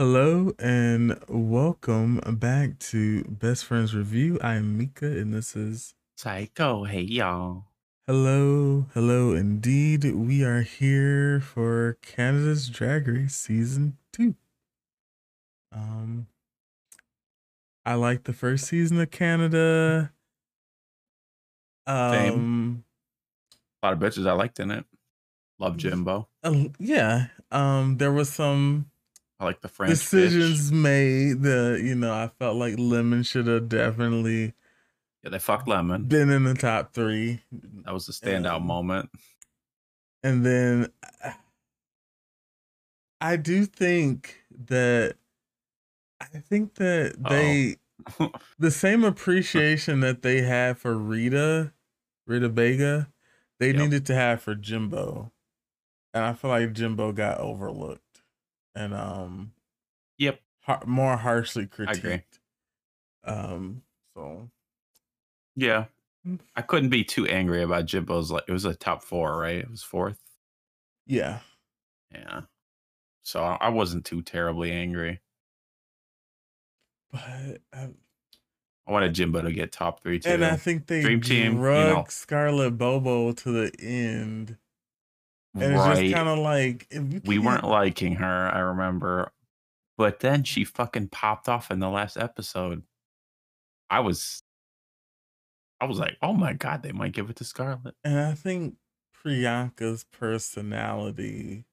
Hello and welcome back to Best Friends RuView. I'm Mika and this is Saiko. Hey, y'all. Hello, hello indeed. We are here for Canada's Drag Race season 2. Um I like the first season of Canada. Same. Um A lot of bitches I liked in it. Love Jimbo. uh, yeah, um there was some I like the French decisions bitch. made that you know I felt like Lemon should have definitely Yeah, they fucked Lemon. been in the top three, That was a standout Um, moment. and then I do think that I think that they the same appreciation that they had for Rita, Rita Baga, they Yep. needed to have for Jimbo, and I feel like Jimbo got overlooked and um Yep. har- more harshly critiqued. Um, so Yeah. Mm. I couldn't be too angry about Jimbo's. Like it was a top four, right? It was fourth. yeah, Yeah. So I wasn't too terribly angry. but um, I wanted Jimbo to get top three too. and I think they Dream Team, you know. Scarlett BoBo to the end, and it's just kind of like we weren't liking her, I remember. But then she fucking popped off in the last episode. I was I was like, oh my god, they might give it to Scarlett. And I think Priyanka's personality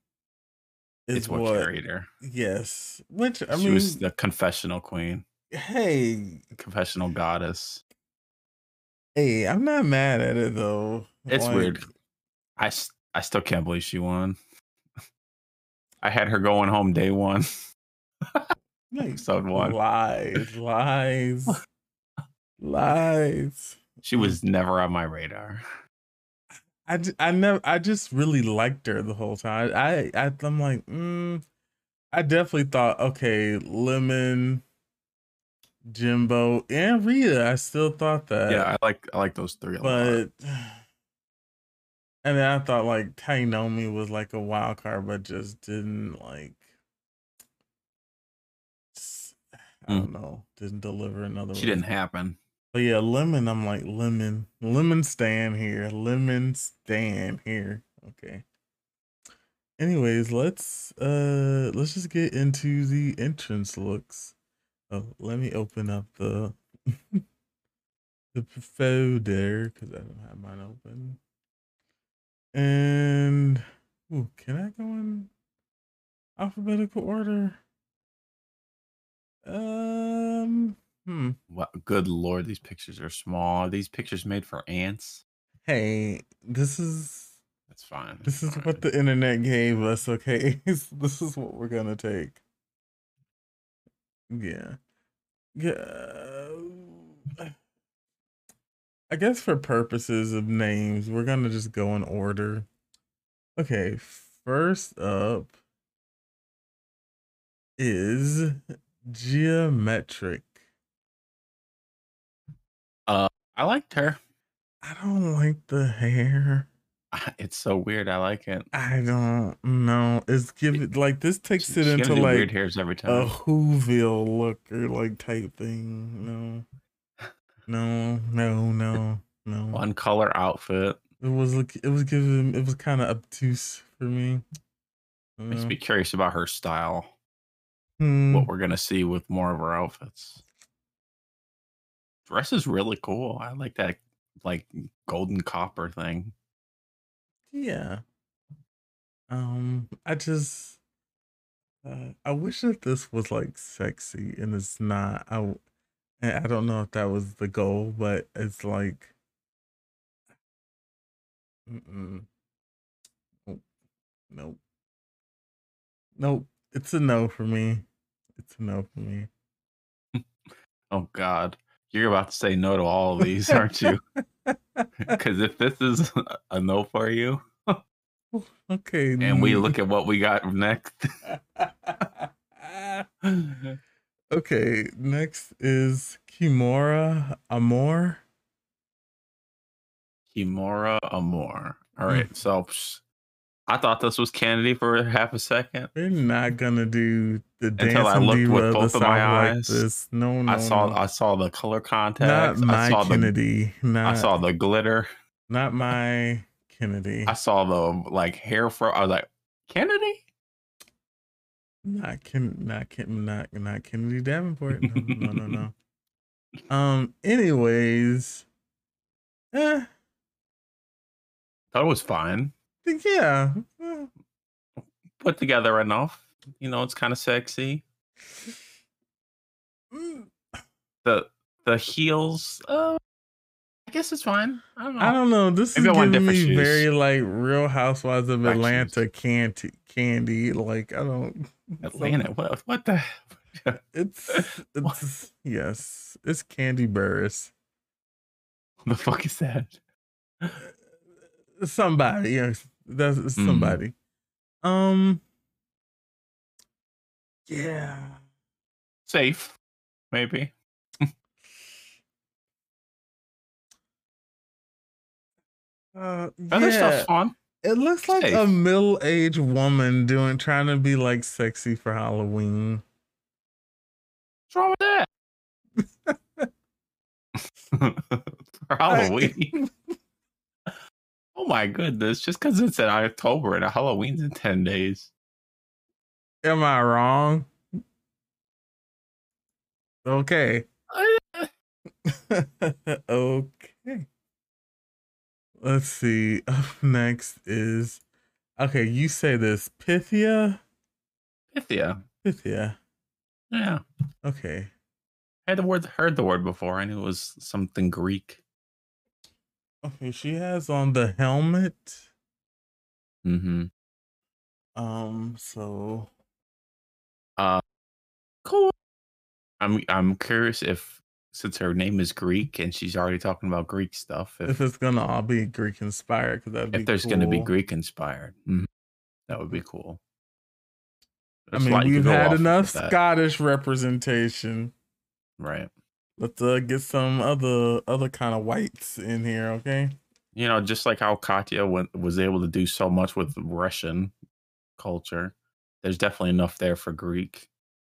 is It's what, what, carried her. yes. Which I she mean, was the confessional queen, hey, confessional goddess. hey, I'm not mad at it though. It's Like, weird. I, I still can't believe she won. I had her going home day one. Episode one. lies, lies, lies. She was never on my radar. I, I never I just really liked her the whole time. I I I'm like, mm, I definitely thought, okay, Lemon, Jimbo, and Rita. I still thought that. yeah, I like I like those three but and then I thought like Tynomi was like a wild card, but just didn't like. I Mm. don't know. Didn't deliver another. One. She didn't happen. But yeah, lemon. I'm like lemon. Lemon stand here. Lemon stand here. Okay. Anyways, let's uh let's just get into the entrance looks. Oh, let me open up the the folder because I don't have mine open. And ooh, can I go in alphabetical order? Um, hmm. Wow, good lord, these pictures are small. Are these pictures made for ants? Hey, this is That's fine. this is All what the internet gave us. Okay, this is what we're gonna take. Yeah, yeah. I guess for purposes of names, we're gonna just go in order. Okay, first up is Gia Metric. Uh, I liked her. I don't like the hair. It's so weird. I like it. I don't know. It's giving like this takes She- it she into like weird hairs every time. a. Whoville look or like type thing. You No, no, no, no, no. One color outfit It was like it was giving it was kind of obtuse for me. makes me curious about her style. hmm. What we're gonna see with more of her outfits. Dress is really cool. I like that like golden copper thing. Yeah. Um, I just uh, I wish that this was like sexy and it's not. I and I don't know if that was the goal, but it's like mm-mm. Nope. Nope. Nope. It's a no for me. It's a no for me. Oh God, you're about to say no to all of these, aren't you? Because if this is a no for you, okay. and we look at what we got next, okay, next is Kimora Amour. Kimora Amour. All hmm. right, so I thought this was Kennedy for half a second. They're not gonna do the dancing Until I looked diva with both of my like eyes. this. No, no, I saw no. I saw the color not my I saw the Kennedy. Not I saw the glitter. not my Kennedy. I saw the like hair fro. I was like, Kennedy? Not Ken, not Ken, not not Kennedy Davenport. No, no, no, no. Um. Anyways, eh, Thought it was fine. yeah. eh, Put together enough. You know, it's kind of sexy. mm, The the heels, uh I guess it's fine. I don't know. I don't know. This Maybe is want giving me different shoes. very like Real Housewives of Black shoes. Atlanta candy. Candy. Like I don't. Atlanta. What what the It's it's yes. It's Kandi Burruss. the fuck is that? Somebody. Yes, that's it's Mhm. somebody. Um. Yeah. Safe, maybe. Uh, Other yeah. stuff's fun. It looks like a middle-aged woman doing trying to be like sexy for Halloween. What's wrong with that? For Halloween. oh my goodness. Just because it's in October and Halloween's in 10 days. Am I wrong? Okay. okay. Let's see. Up next is okay. You say this Pythia. Pythia. Pythia. Yeah. Okay. I had the word heard the word before. I knew it was something Greek. Okay. She has on the helmet. Mm-hmm. Um. So uh Cool. I'm I'm curious if since her name is Greek and she's already talking about Greek stuff, if if, it's gonna all be Greek inspired, because if there's going to be. Greek inspired, Mhm. that would be cool. I mean, we've had enough. Scottish representation. right? Let's uh, get some other other kind of whites in here, okay? You know, just like how Katya went, was able to do so much with Russian culture, there's definitely enough there for Greek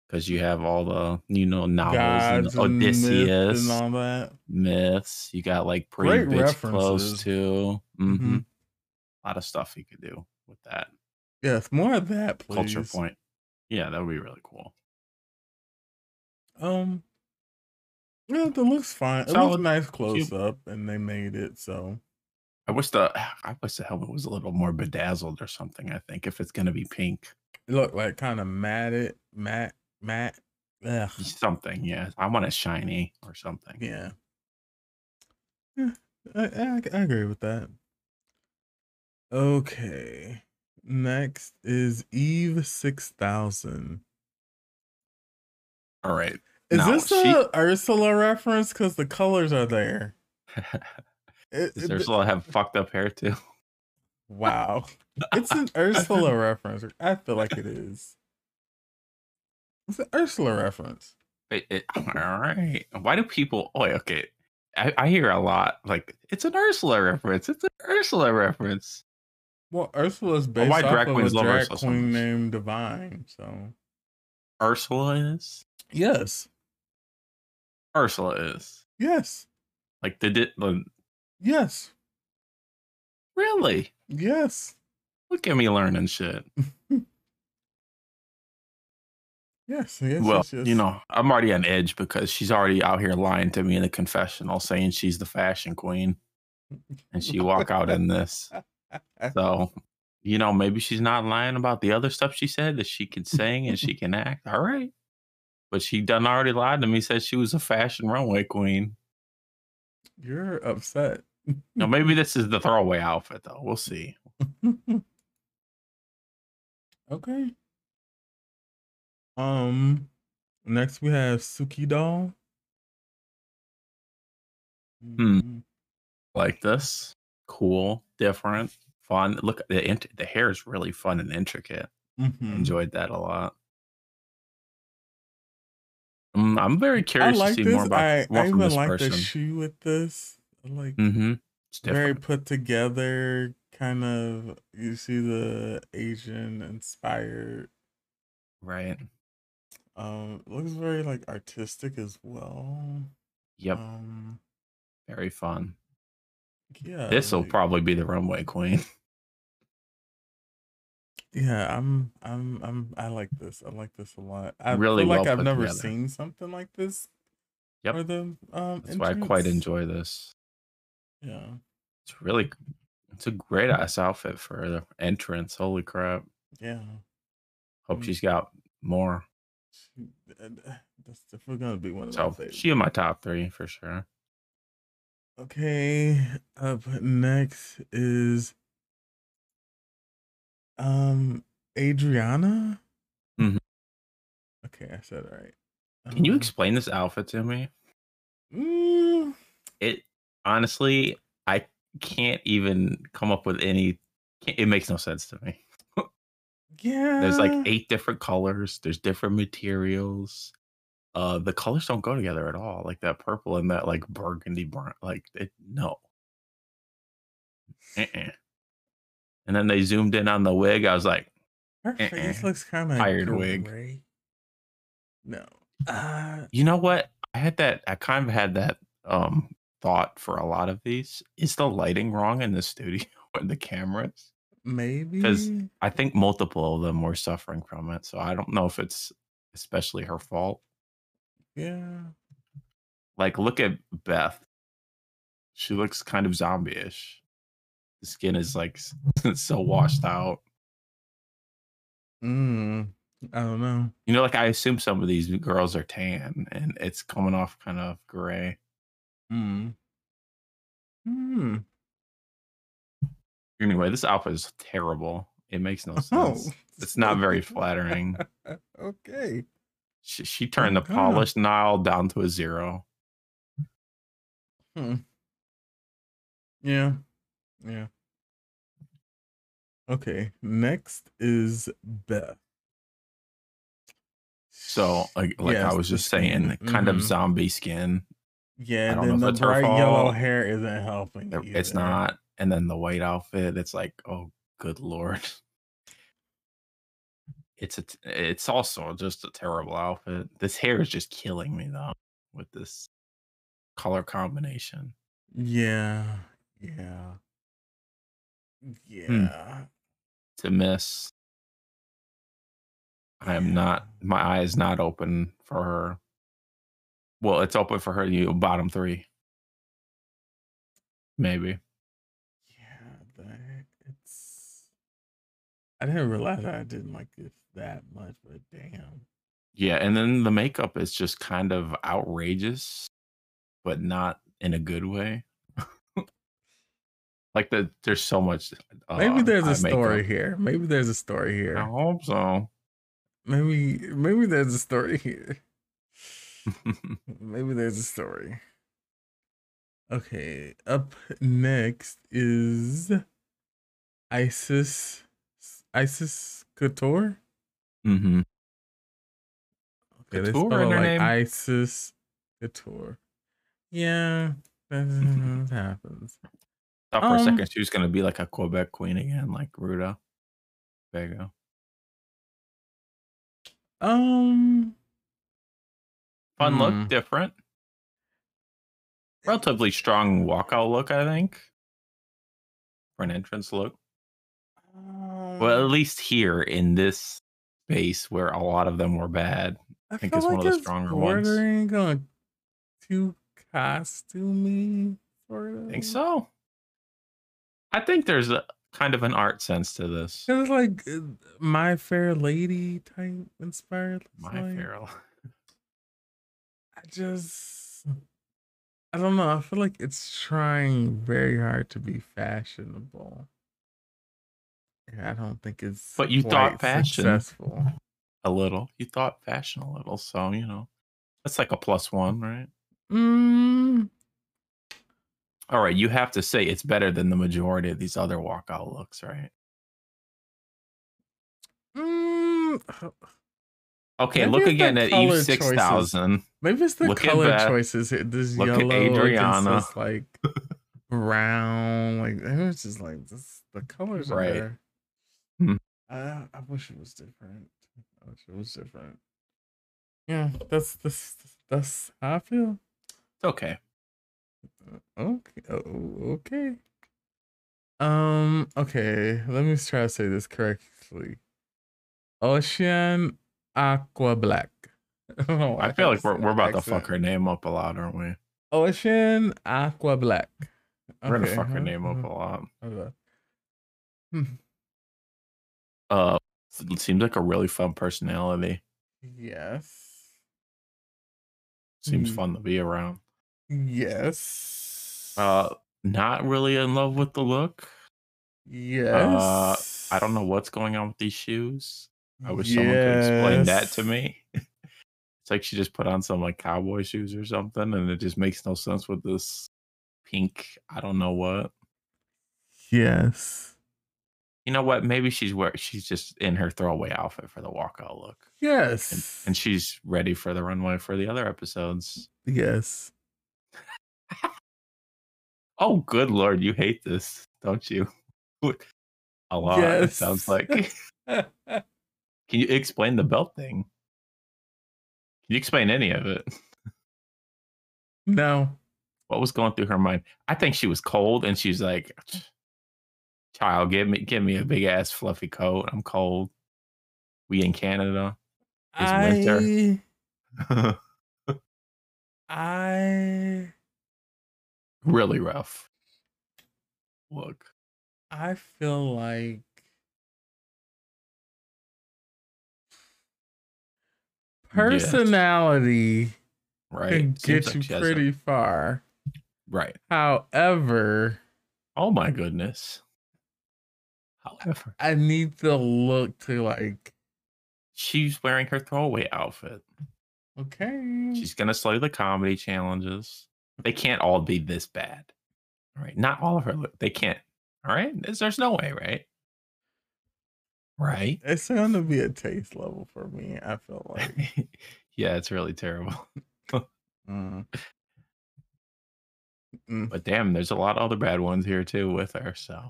because you have all the you know novels Gods and and myths Odysseus and all that. myths. You got like pretty Great bitch references. too. hmm Mhm. A lot of stuff you could do with that Yes, more of that, please. culture point. Yeah, that would be really cool. Um, yeah, it looks fine. It Solid. looks nice close up, and they made it so. I wish the I wish the helmet was a little more bedazzled or something. I think if it's gonna be pink, It looked like kind of matted, matte, matte. Ugh. something. Yeah, I want a shiny or something. Yeah. Yeah, I, I, I agree with that. Okay. Next is Eve 6000. All right. Is No, this she- a Ursula reference? Because the colors are there. It- Does it- Ursula have fucked up hair too? wow. It's an Ursula reference. I feel like it is. It's an Ursula reference. It, it, all right. Why do people? Oh, okay. I, I hear a lot like it's an Ursula reference. It's an Ursula reference. Well, Ursula is based why off of a drag Ursula queen much? named Divine. So Ursula is. yes, Ursula is. yes, Like did it? the- yes, Really? yes, Look at me learning shit. yes, yes. well, yes, yes. you know, I'm already on edge because she's already out here lying to me in the confessional, saying she's the fashion queen, and she walk out in this. So, you know, maybe she's not lying about the other stuff she said that she can sing and she can act. All right. But she done already lied to me, said she was a fashion runway queen. You're upset. no, maybe this is the throwaway outfit though. We'll see. okay. Um. Next we have Suki doll. Hmm. Like this. Cool, different, fun. Look the int- the hair is really fun and intricate. Mhm. Enjoyed that a lot. Um, I'm very curious like to see this. more about I, more I even like person. the shoe with this. Like mm-hmm. It's very put together, kind of you see the Asian inspired. Right. Um, it looks very like artistic as well. Yep. Um, Very fun. yeah, This will like- probably be the runway queen. Yeah, I'm, I'm, I'm. I like this. I like this a lot. I Really feel like well I've never together. seen something like this. Yep. For the um. That's why I quite enjoy this. Yeah. It's really, it's a great ass outfit for the entrance. Holy crap! Yeah. Hope Mm. she's got more. That's definitely gonna be one of my So favorites. she in my top three for sure. Okay, up next is um Adriana. Mhm. Okay, I said it right. Can you Um, explain this outfit to me? mm, It honestly, I can't even come up with any. It makes no sense to me. Yeah, There's like eight different colors. There's different materials. Uh, the colors don't go together at all. Like that purple and that like burgundy brown. Like it, no. Uh-uh. And then they zoomed in on the wig. I was like, Her uh-uh. face looks kind of Tired wig. No, uh, you know what? I had that. I kind of had that um thought for a lot of these. Is the lighting wrong in the studio and the cameras? Maybe because I think multiple of them were suffering from it. So I don't know if it's especially her fault. yeah. Like, look at Beth. She looks kind of zombie-ish. The skin is like so washed out. Mm, I don't know. You know, like I assume some of these girls are tan, and it's coming off kind of gray. Hmm. Hmm. Anyway, this outfit is terrible. It makes no Oh, sense. It's not very flattering. okay. She, she turned the polished Nile down to a zero. Hmm. Yeah. Yeah. Okay. Next is Beth. So, like, like I was just saying, skin. kind of Mhm. zombie skin. Yeah, then the if it's her bright yellow hair isn't helping. It- It's either. not. And then the white outfit, it's like, oh, good lord. It's a. t- It's also just a terrible outfit. This hair is just killing me though with this color combination. Yeah. Yeah. Hmm. Yeah. To miss, I am not. My eye is not open for her. Well, it's open for her. You bottom three, maybe. Yeah, that it's. I didn't realize I didn't like this that much, but damn. Yeah, and then the makeup is just kind of outrageous, but not in a good way. like the there's so much. Maybe uh, there's a story makeup. here. Maybe there's a story here. I hope so. Maybe maybe there's a story here. Maybe there's a story. Okay, up next is Icesis Icesis Couture. Mm hmm Okay, they Couture spell in her like name? Icesis Couture. Yeah, that happens. Thought for a Um, second she was gonna be like a Quebec queen again, like Ruda Baga. Um, Fun hmm. look, different, relatively strong walkout look. I think for an entrance look. um, Well, at least here in this space where a lot of them were bad. I think feel it's one of the stronger ones. on too costumey, sort of. I think so? I think there's a kind of an art sense to this. It's like uh, My Fair Lady type inspired. My like, Farrell. I just, I don't know. I feel like it's trying very hard to be fashionable. I don't think it's. But you thought fashion. successful. a little. You thought fashion a little, so you know that's like a plus one, right? Mm, All right, you have to say it's better than the majority of these other walkout looks, right? mm, Okay, Maybe look again at Eve six thousand. maybe it's the the color choices. here. This Look at yellow Adriana. this like brown. Like it was just like this. The colors Right. are there. Hmm. I I wish it was different. I wish it was different. Yeah, that's that's that's how I feel. It's okay. Okay. Oh, okay. Um. Okay. Let me try to say this correctly. Ocean Aqua Black. I, don't know why I feel like we're we're about to fuck her name up a lot, aren't we? Ocean Aqua Black. We're gonna fuck her name up a lot. hold on. Uh, it seems like a really fun personality. Yes. Seems Hmm. fun to be around. Yes. Uh, not really in love with the look. yes. Uh, I don't know what's going on with these shoes. I wish someone could explain that to me. it's like she just put on some like cowboy shoes or something, and it just makes no sense with this pink. I don't know what. Yes. You know what? Maybe she's where she's just in her throwaway outfit for the walkout look, Yes. and she's ready for the runway for the other episodes. yes. Oh, good lord, you hate this, don't you? A lot. It sounds like. Can you explain the belt thing? Can you explain any of it? no. What was going through her mind? I think she was cold, and she's like, "Child, give me, give me a big ass fluffy coat. I'm cold. We in Canada. It's winter." I I really rough. Look, I feel like personality right? can Seems get like you pretty far. right. However, Oh my goodness. However, I need the look to like she's wearing her throwaway outfit. okay. She's gonna slow the comedy challenges. They can't all be this bad. All right. Not all of her. They can't. All right. There's, there's no way, right? Right. It's gonna be a taste level for me. I feel like. yeah, it's really terrible. Mm. Mm. But damn, there's a lot of other bad ones here too with her. So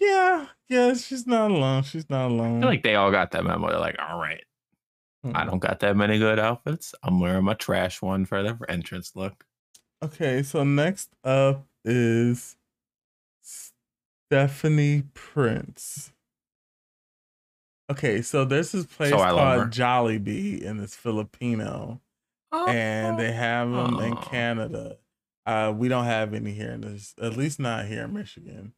Yeah, yeah, she's not alone. She's not alone. I feel like they all got that memo. They're like, all right, I Mm. don't got that many good outfits. I'm wearing my trash one for the entrance look. Okay, so next up is Stephanie Prince. Okay, so there's this place So I called Jollibee and it's Filipino. and they have them in Oh. Canada. Uh, we don't have any here in this, at least not here in Michigan.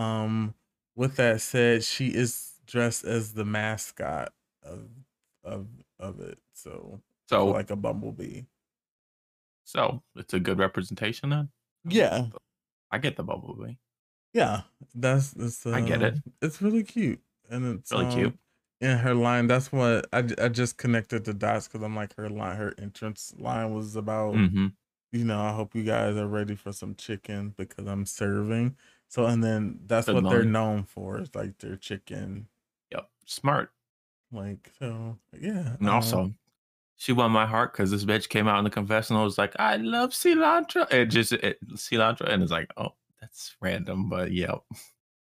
Um, with that said, she is dressed as the mascot of of of it, so So like a bumblebee. so it's a good representation then. Yeah, I get the bumblebee. yeah, that's that's. Uh, I get it. It's really cute, and it's Really um, cute. in her line. That's what I, I just connected the dots because I'm like her line, her entrance line was about. hmm you know, I hope you guys are ready for some chicken because I'm serving. So, and then that's Good what they're known for is like their chicken. Yep. Smart. Like, so yeah. And um, also, she won my heart because this bitch came out in the confessional. Was like, I love cilantro. It just it, cilantro, and it's like, oh, that's random, but yep.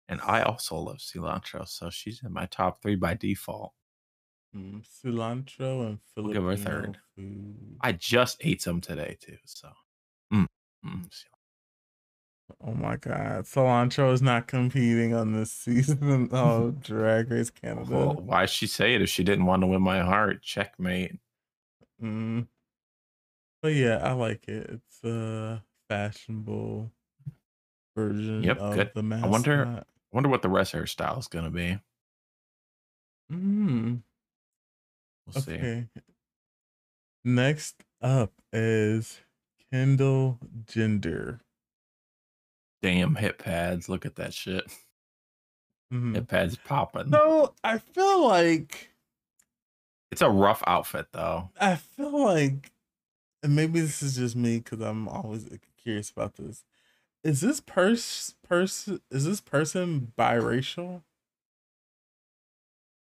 And I also love cilantro, so she's in my top three by default. mm, cilantro and We'll give her third. food. I just ate some today too, so. Mm, mm, Oh my God. Cilantro is not competing on this season of Drag Race Canada. well, why'd she say it if she didn't want to win my heart? Checkmate. Mm. But yeah, I like it. It's a fashionable version Yep, of good. the mascot. I wonder- I wonder what the rest of her style is gonna be. Mm. We'll see. Next up is Kendall Gender. Damn hip pads. Look at that shit. Mhm. Hip pads popping. No, I feel like It's a rough outfit though. I feel like, and maybe this is just me because I'm always curious about this. Is this pers person is this person biracial?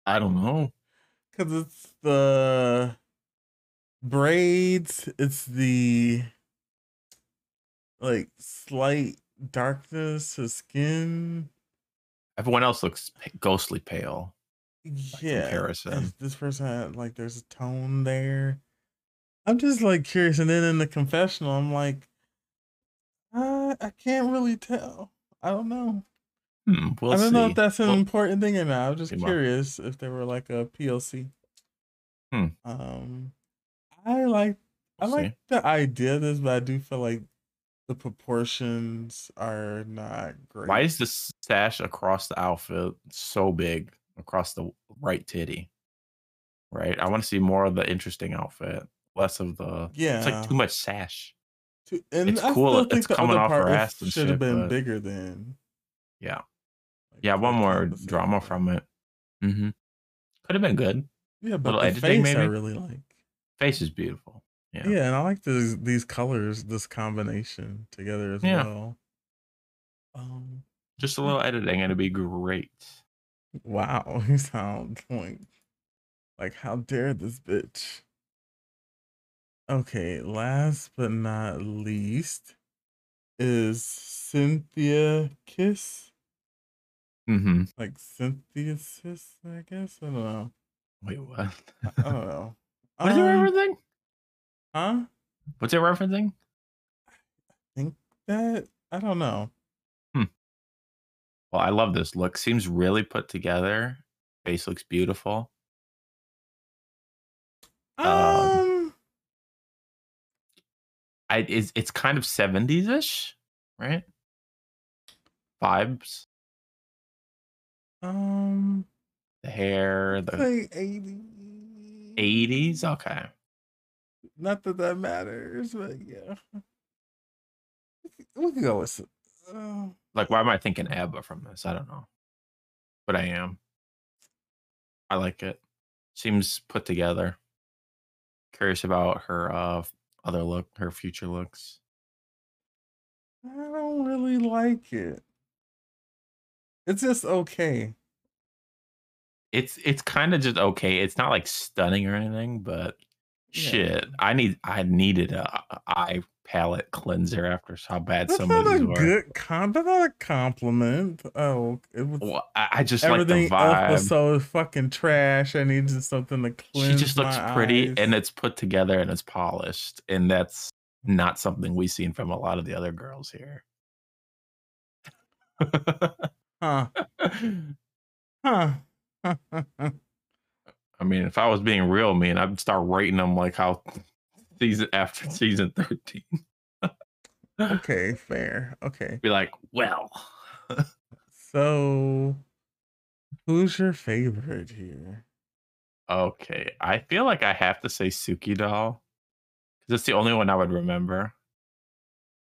I don't know. Because it's the braids, it's the like slight darkness, his skin. Everyone else looks ghostly pale. Yeah. comparison. This person had like there's a tone there. I'm just like curious, and then in the confessional, I'm like, I I can't really tell. I don't know. Hmm, we'll I don't see. know if that's an Well, important thing or not. I'm just curious if they were like a PLC. Hmm. Um, I like I We'll like see. the idea of this, but I do feel like the proportions are not great. Why is the sash across the outfit so big across the right titty? Right. I want to see more of the interesting outfit, less of the. Yeah. It's like too much sash. too- and it's I cool, it's coming off her ass and should have been but- bigger than. Yeah. Yeah. One more drama from it. Mm-hmm. Could have been good. Yeah, but Little the face I really like. Face is beautiful. Yeah. Yeah. and I like these these colors, this combination together as Yeah. well. Um, Just a little editing and it'd be great. wow, you sound like like how dare this bitch? Okay, last but not least is Synthia Kiss, Mm-hmm. like Synthia Kiss, I guess. I don't know. Wait, what? I don't know. what is it Um, referencing? Huh? What's it referencing? I think that I don't know. Hmm. Well, I love this look. Seems really put together. Face looks beautiful. Um, Um, I it's it's kind of 70s ish, right? Vibes. um, The hair, the like eighty. 80s. Okay. Not that that matters, but yeah, we can go with. Uh, Like, why am I thinking ABBA from this? I don't know. But I am. I like it. Seems put together. Curious about her uh other look, her future looks. I don't really like it. It's just okay. It's it's kind of just okay. It's not like stunning or anything, but Yeah. shit, I need I needed a, a eye palate cleanser after how bad That's some of these a were. good com. That's not a compliment. Oh, it was Well, I, I just like the everything else was so fucking trash. I needed something to clean. She just looks pretty eyes. and it's put together and it's polished, and that's not something we've seen from a lot of the other girls here. huh? Huh? I mean, if I was being real man, I'd start rating them like how season after season 13. okay, fair. Okay, Be like, well, so who's your favorite here? okay. I feel like I have to say Suki doll because it's the only one I would remember.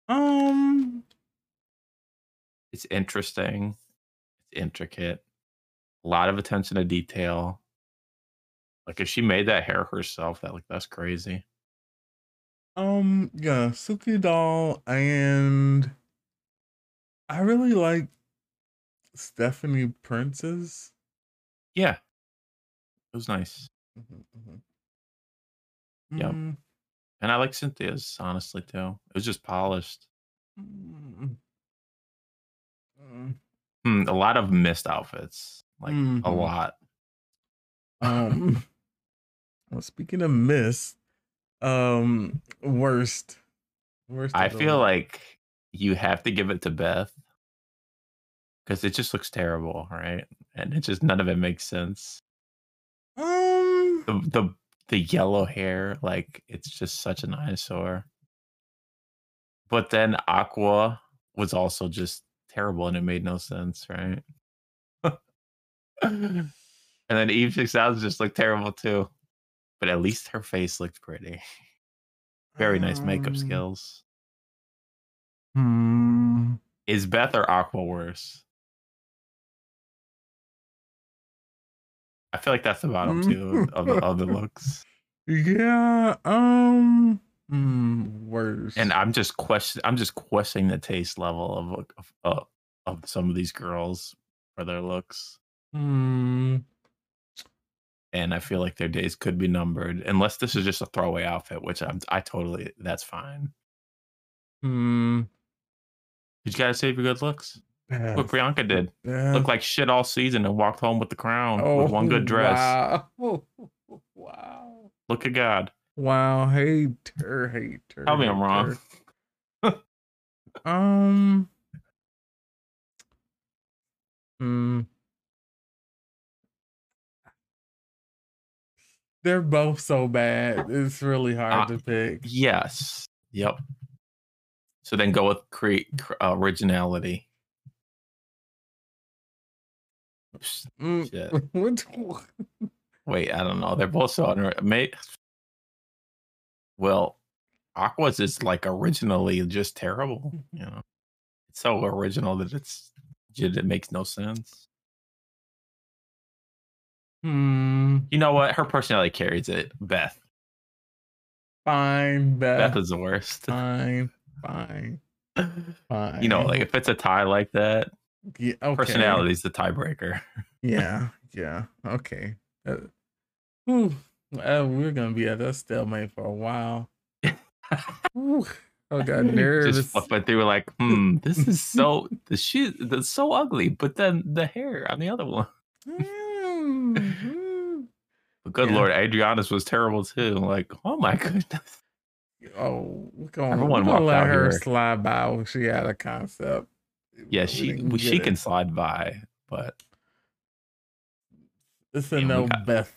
Um, It's interesting, it's intricate, a lot of attention to detail. Like if she made that hair herself, that like that's crazy. um, yeah, Suki doll, and I really like Stephanie Prince's. Yeah, it was nice, Mhm, mhm. Yep. Mm, and I like Synthia's honestly too. It was just polished. mm, mm. Hmm, a lot of missed outfits, like a Mhm. lot. Um, well, speaking of miss, um, worst, worst. I feel like you have to give it to Beth because it just looks terrible, right? And it just none of it makes sense. um, The the the yellow hair, like it's just such an eyesore. But then Aqua was also just terrible, and it made no sense, right? and then Eve Six Thousand just looked terrible too. But at least her face looked pretty. Very nice makeup um, skills. Hmm. Is Beth or Aqua worse? I feel like that's the bottom two of the other looks. Yeah. Um. Mm, worst. And I'm just question I'm just questioning the taste level of, of of some of these girls for their looks. Hmm. And I feel like their days could be numbered unless this is just a throwaway outfit, which I'm I totally that's fine. Hmm. You gotta save your good looks. Beth, What Priyanka did. Beth. Looked like shit all season and walked home with the crown with one good dress. Oh, Wow. wow. Look at God. Wow. Hate her. Hate her. Tell me I'm wrong. um. Hmm. They're both so bad. It's really hard Uh, to pick. Yes. Yep. So then go with create uh, originality. Oops, Mm, Wait, I don't know. They're both so unre- may Well, Aqua's is like originally just terrible. You know, it's so original that it's it makes no sense. Hmm. You know what? Her personality carries it. Beth. Fine, Beth. Beth is the worst. fine. Fine. Fine. You know, like if it's a tie like that, yeah, okay. personality is the tiebreaker. Yeah. Yeah. Okay. Uh. Uh, we're gonna be at that stalemate for a while. Whew. I got nervous. Just flipping through, like, hmm, this is so the shit that's so ugly, but then the hair on the other one. Mm, But good Yeah. lord, Adriana's was terrible too. Like, oh my goodness. oh, we're gonna, Everyone we're gonna let her here. slide by when she had a concept. Yeah, she didn't well, get she it. can slide by, but It's a no Beth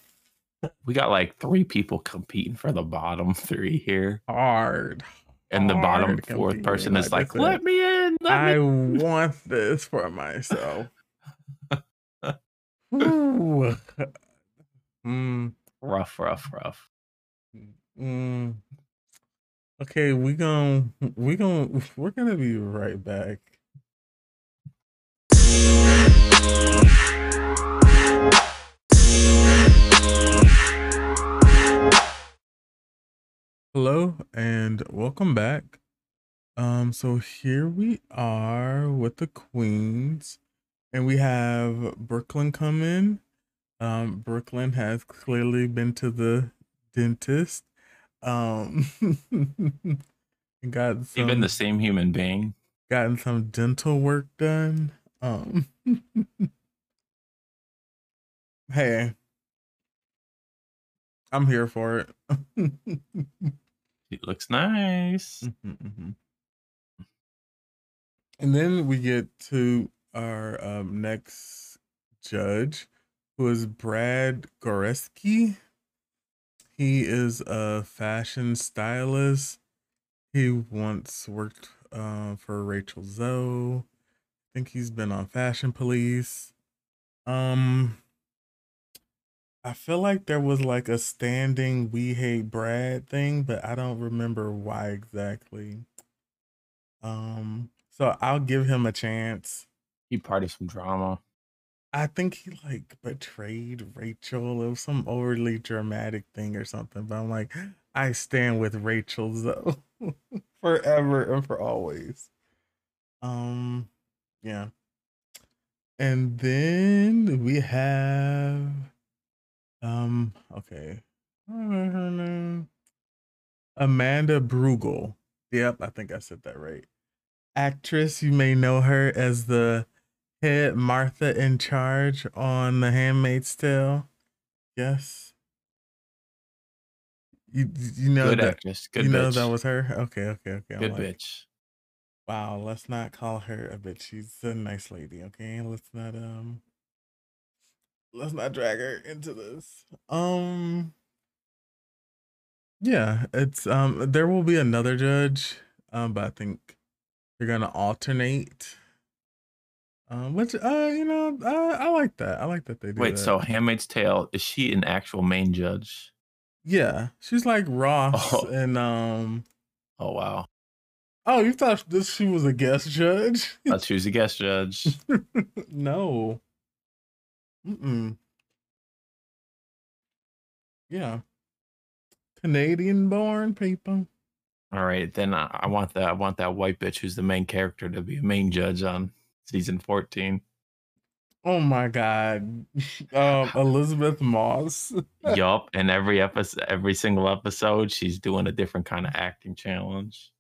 we got like three people competing for the bottom three here. hard. And the bottom fourth person is like like, I let me in. Let I me. want this for myself. Ooh. Mm, Rough, rough, rough. mm. Okay, we gon' we gon' we're gonna be right back. Hello and welcome back. Um, so here we are with the queens, and we have Brooke Lynn come in. Um, Brooke Lynn has clearly been to the dentist. Um, got some, Even the same human being. gotten some dental work done. Um, hey, I'm here for it. It looks nice. Mhm, mhm. And then we get to our um, next judge, who is Brad Goreski. He is a fashion stylist. He once worked uh, for Rachel Zoe. I think he's been on Fashion Police. Um, I feel like there was like a standing "We Hate Brad" thing, but I don't remember why exactly. Um, so I'll give him a chance. He part of some drama. I think he like betrayed Rachel. Was some overly dramatic thing or something. But I'm like, I stand with Rachel though, forever and for always. Um, yeah. And then we have, um, okay. Amanda Brugel. Yep, I think I said that right. Actress, you may know her as the head Martha in charge on The Handmaid's Tale. Yes. You you know Good that actress. Good you know that was her. Okay, okay, okay. Good like, bitch. Wow, let's not call her a bitch. She's a nice lady. Okay, let's not um, let's not drag her into this. Um, yeah, it's um, there will be another judge. Um, but I think they're gonna alternate. Um, which uh, you know, I I like that. I like that they do Wait, that. so Handmaid's Tale, is she an actual main judge? yeah, she's like Ross Oh. and um. Oh wow. Oh, you thought this she was a guest judge? Thought she was a guest judge. no. Mm-mm. Yeah. Canadian born people. All right, then I, I want that I want that white bitch who's the main character to be a main judge on season 14. Oh my god. Um Elisabeth Moss. yup. And every episode every single episode, she's doing a different kind of acting challenge.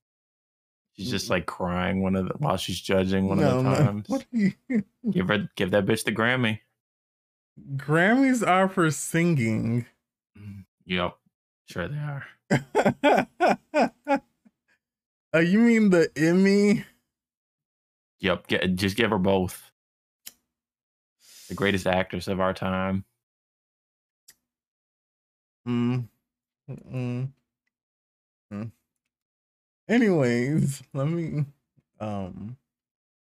She's just like crying one of the while she's judging one no, of the times. What you... give her give that bitch the Grammy. Grammys are for singing. Mm, yep, sure they are. uh, you mean the Emmy? Yep, get, just give her both. The greatest actress of our time. Mm. Mm. Mm. Anyways, let me um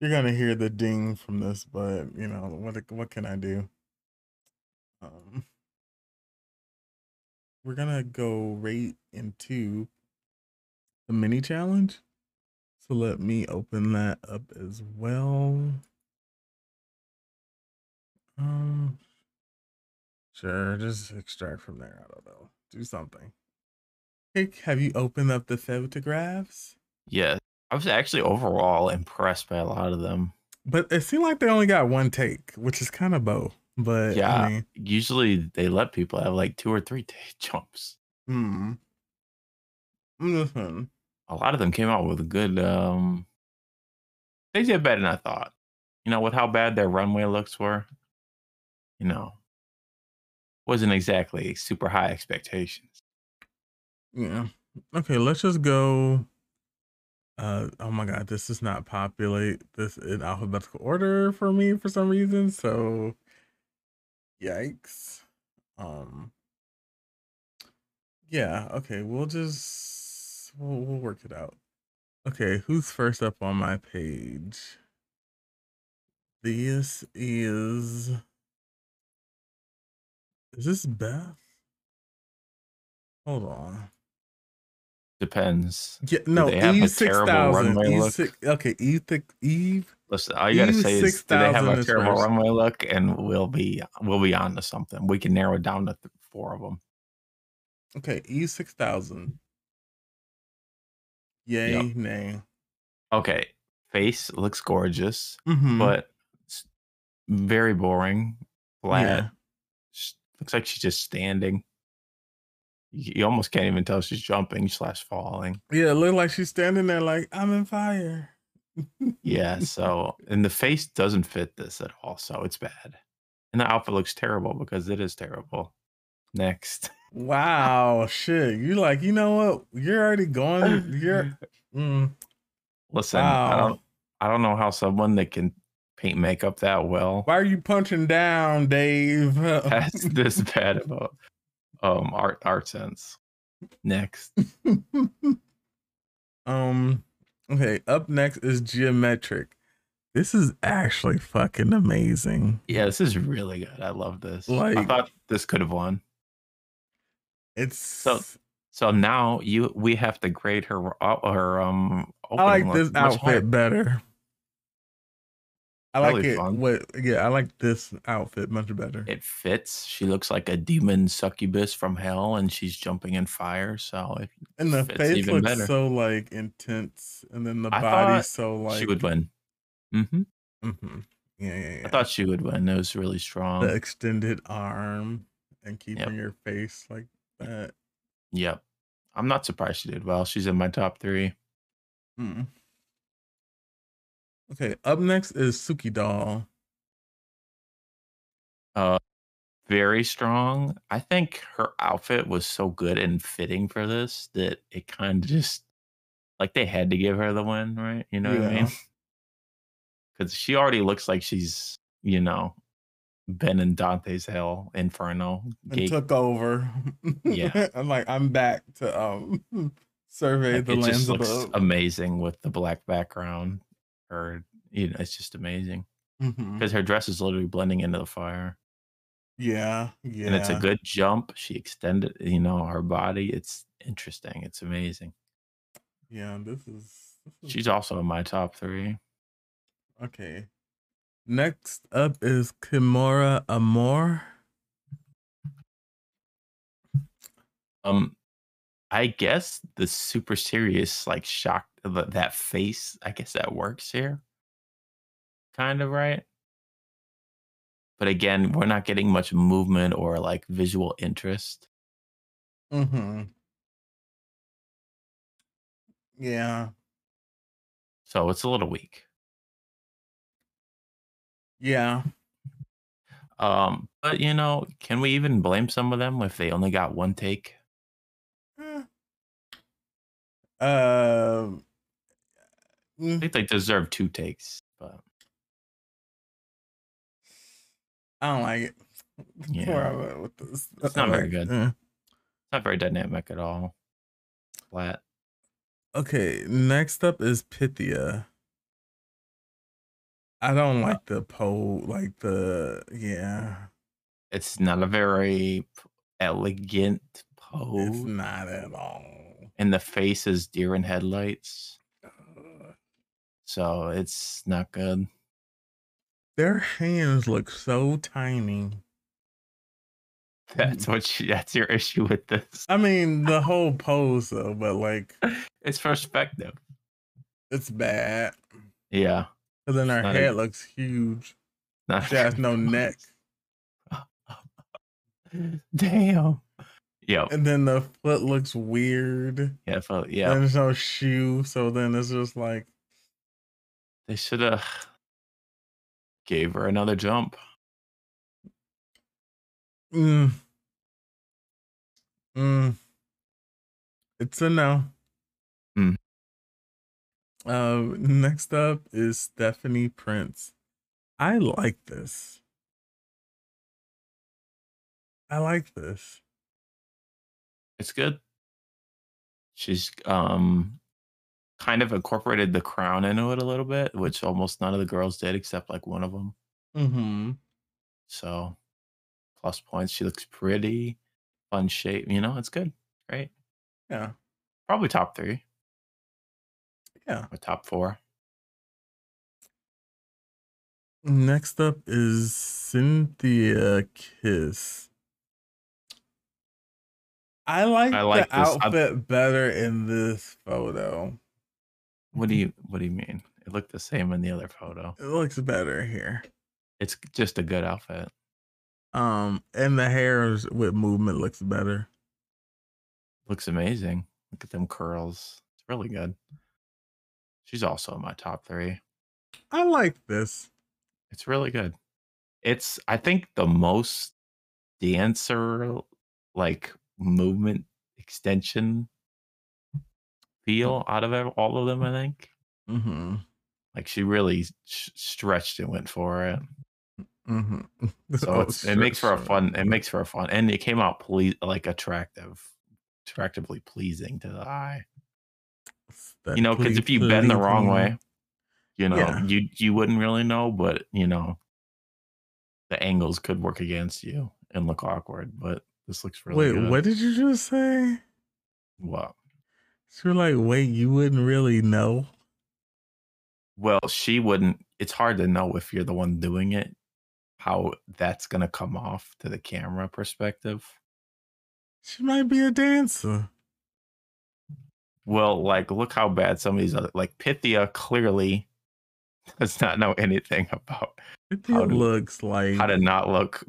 you're gonna hear the ding from this, but you know, what what can I do? Um we're gonna go right into the mini challenge. So let me open that up as well. Um sure, just extract from there. I don't know. Do something. Hey, have you opened up the photographs? Yeah. I was actually overall impressed by a lot of them. But it seemed like they only got one take, which is kind of bow. But yeah, I mean, usually they let people have like two or three take jumps. Hmm. Listen. A lot of them came out with a good. um They did better than I thought. You know, with how bad their runway looks were. You know, wasn't exactly super high expectations. Yeah. Okay, let's just go. Uh, oh my god, this does not populate this in alphabetical order for me for some reason. So, yikes. Um. Yeah. Okay, we'll just we'll, we'll work it out. Okay, who's first up on my page? This is. Is this Beth? Hold on. Depends. Yeah, no, Eve six thousand. okay, Eve Eve. Listen, all you gotta say is, do they have a terrible first. runway look? And we'll be we'll be on to something. We can narrow it down to th- four of them. Okay, Eve six thousand. Yay, yep. nay. Okay, face looks gorgeous, mm-hmm. but very boring. Flat. Yeah. Looks like she's just standing you almost can't even tell she's jumping slash falling. Yeah, it looked like she's standing there like I'm in fire. yeah, so and the face doesn't fit this at all, so it's bad. And the outfit looks terrible because it is terrible. Next. Wow, shit. You like, you know what? You're already going. You're mm. listen, wow. I don't I don't know how someone that can paint makeup that well. Why are you punching down, Dave? That's this bad about um art art sense. Next. um okay, up next is Gia Metric. This is actually fucking amazing. Yeah, this is really good. I love this. Like I thought this could have won. It's so so now you we have to grade her uh, her um I like this outfit better. I like really it. Fun. What? Yeah, I like this outfit much better. It fits. She looks like a demon succubus from hell, and she's jumping in fire. So it and the face looks better. so like intense, and then the I body so like she would win. Mm-hmm. Mm-hmm. Yeah, yeah, yeah. I thought she would win. It was really strong. The extended arm and keeping yep. your face like that. Yep. I'm not surprised she did well. She's in my top three. Mm. Okay, up next is Suki Doll. Uh, very strong. I think her outfit was so good and fitting for this that it kind of just like they had to give her the win, right? You know yeah. what I mean? Because she already looks like she's, you know, been in Dante's Hell Inferno. And took over. Yeah, I'm like I'm back to um survey like the lands above. Amazing with the black background. Her you know it's just amazing. Because mm-hmm. her dress is literally blending into the fire. Yeah yeah and it's a good jump. She extended you know her body. It's interesting. It's amazing. Yeah this is, this is she's also in my top three. Okay next up is Kimora Amour um i guess the super serious like shock that face, I guess that works here. Kind of right. But again, we're not getting much movement or like visual interest. Mm-hmm. Yeah. So it's a little weak. Yeah. Um, but you know, can we even blame some of them if they only got one take? Eh. Um. I mm, think they deserve two takes, but I don't like it. Yeah. Where I'm with this. It's not very good. eh. it's not very dynamic at all. Flat. Okay, next up is Pythia. I don't like the pole, like the yeah. It's not a very elegant It's pose. not at all. And the face is deer in headlights. Uh, So it's not good. Their hands look so tiny. That's what she, that's your issue with this. I mean, the whole pose though, but like It's perspective. it's bad. Yeah. And then her not a- head looks huge. Not She has no neck. Damn. Yeah. And then the foot looks weird. Yeah. I felt, And there's no shoe. So then it's just like, They should have gave her another jump. mm. Mm. It's a no. Mm. Uh, next up is Stephanie Prince. I like this. I like this. It's good. She's um kind of incorporated the crown into it a little bit, which almost none of the girls did except like one of them. Mm-hmm. So plus points. She looks pretty, fun shape. You know, it's good. Great. Yeah. Probably top three Yeah. top four. Next up is Synthia Kiss. I like, I like the this. I- outfit better in this photo. What do you what do you mean? It looked the same in the other photo. It looks better here. It's just a good outfit. Um, and the hairs with movement looks better. Looks amazing. Look at them curls. It's really good. She's also in my top three. I like this. It's really good. It's I think the most dancer like movement extension feel out of all of them. I think Mm-hmm. like she really sh- stretched and went for it. Mm-hmm. So it's, it makes for a fun. It makes for a fun, and it came out ple- like attractive, attractively pleasing to the eye. You know, because if you bend the wrong way, you know, Yeah. you you wouldn't really know, but you know, the angles could work against you and look awkward. But this looks really Wait, good. what did you just say? What? So you're like, wait, you wouldn't really know? Well, she wouldn't. It's hard to know if you're the one doing it, how that's gonna come off to the camera perspective. She might be a dancer. Well, like, look how bad some of these other, like Pythia, clearly does not know anything about Pythia How to- looks like how to not look.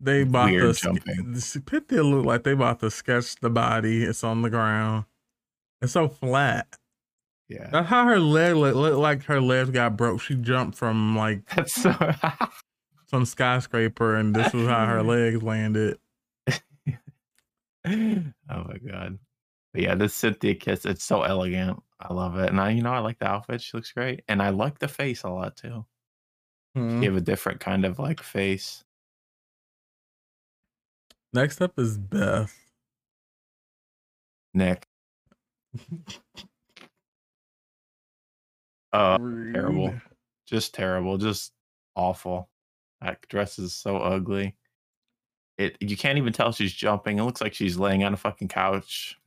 they bought weird the this- Pythia look like they bought to sketch the body. It's on the ground. It's so flat. Yeah, That's how her leg look, look like her legs got broke. She jumped from like that's so. some skyscraper, and this was how her legs landed. oh my god. But yeah, this Synthia Kiss, it's so elegant. I love it. And I, you know, I like the outfit. She looks great. And I like the face a lot too. Hmm. She have a different kind of like face. Next up is Beth. Nick. Uh terrible. Just terrible. Just awful. That dress is so ugly. It you can't even tell she's jumping. It looks like she's laying on a fucking couch.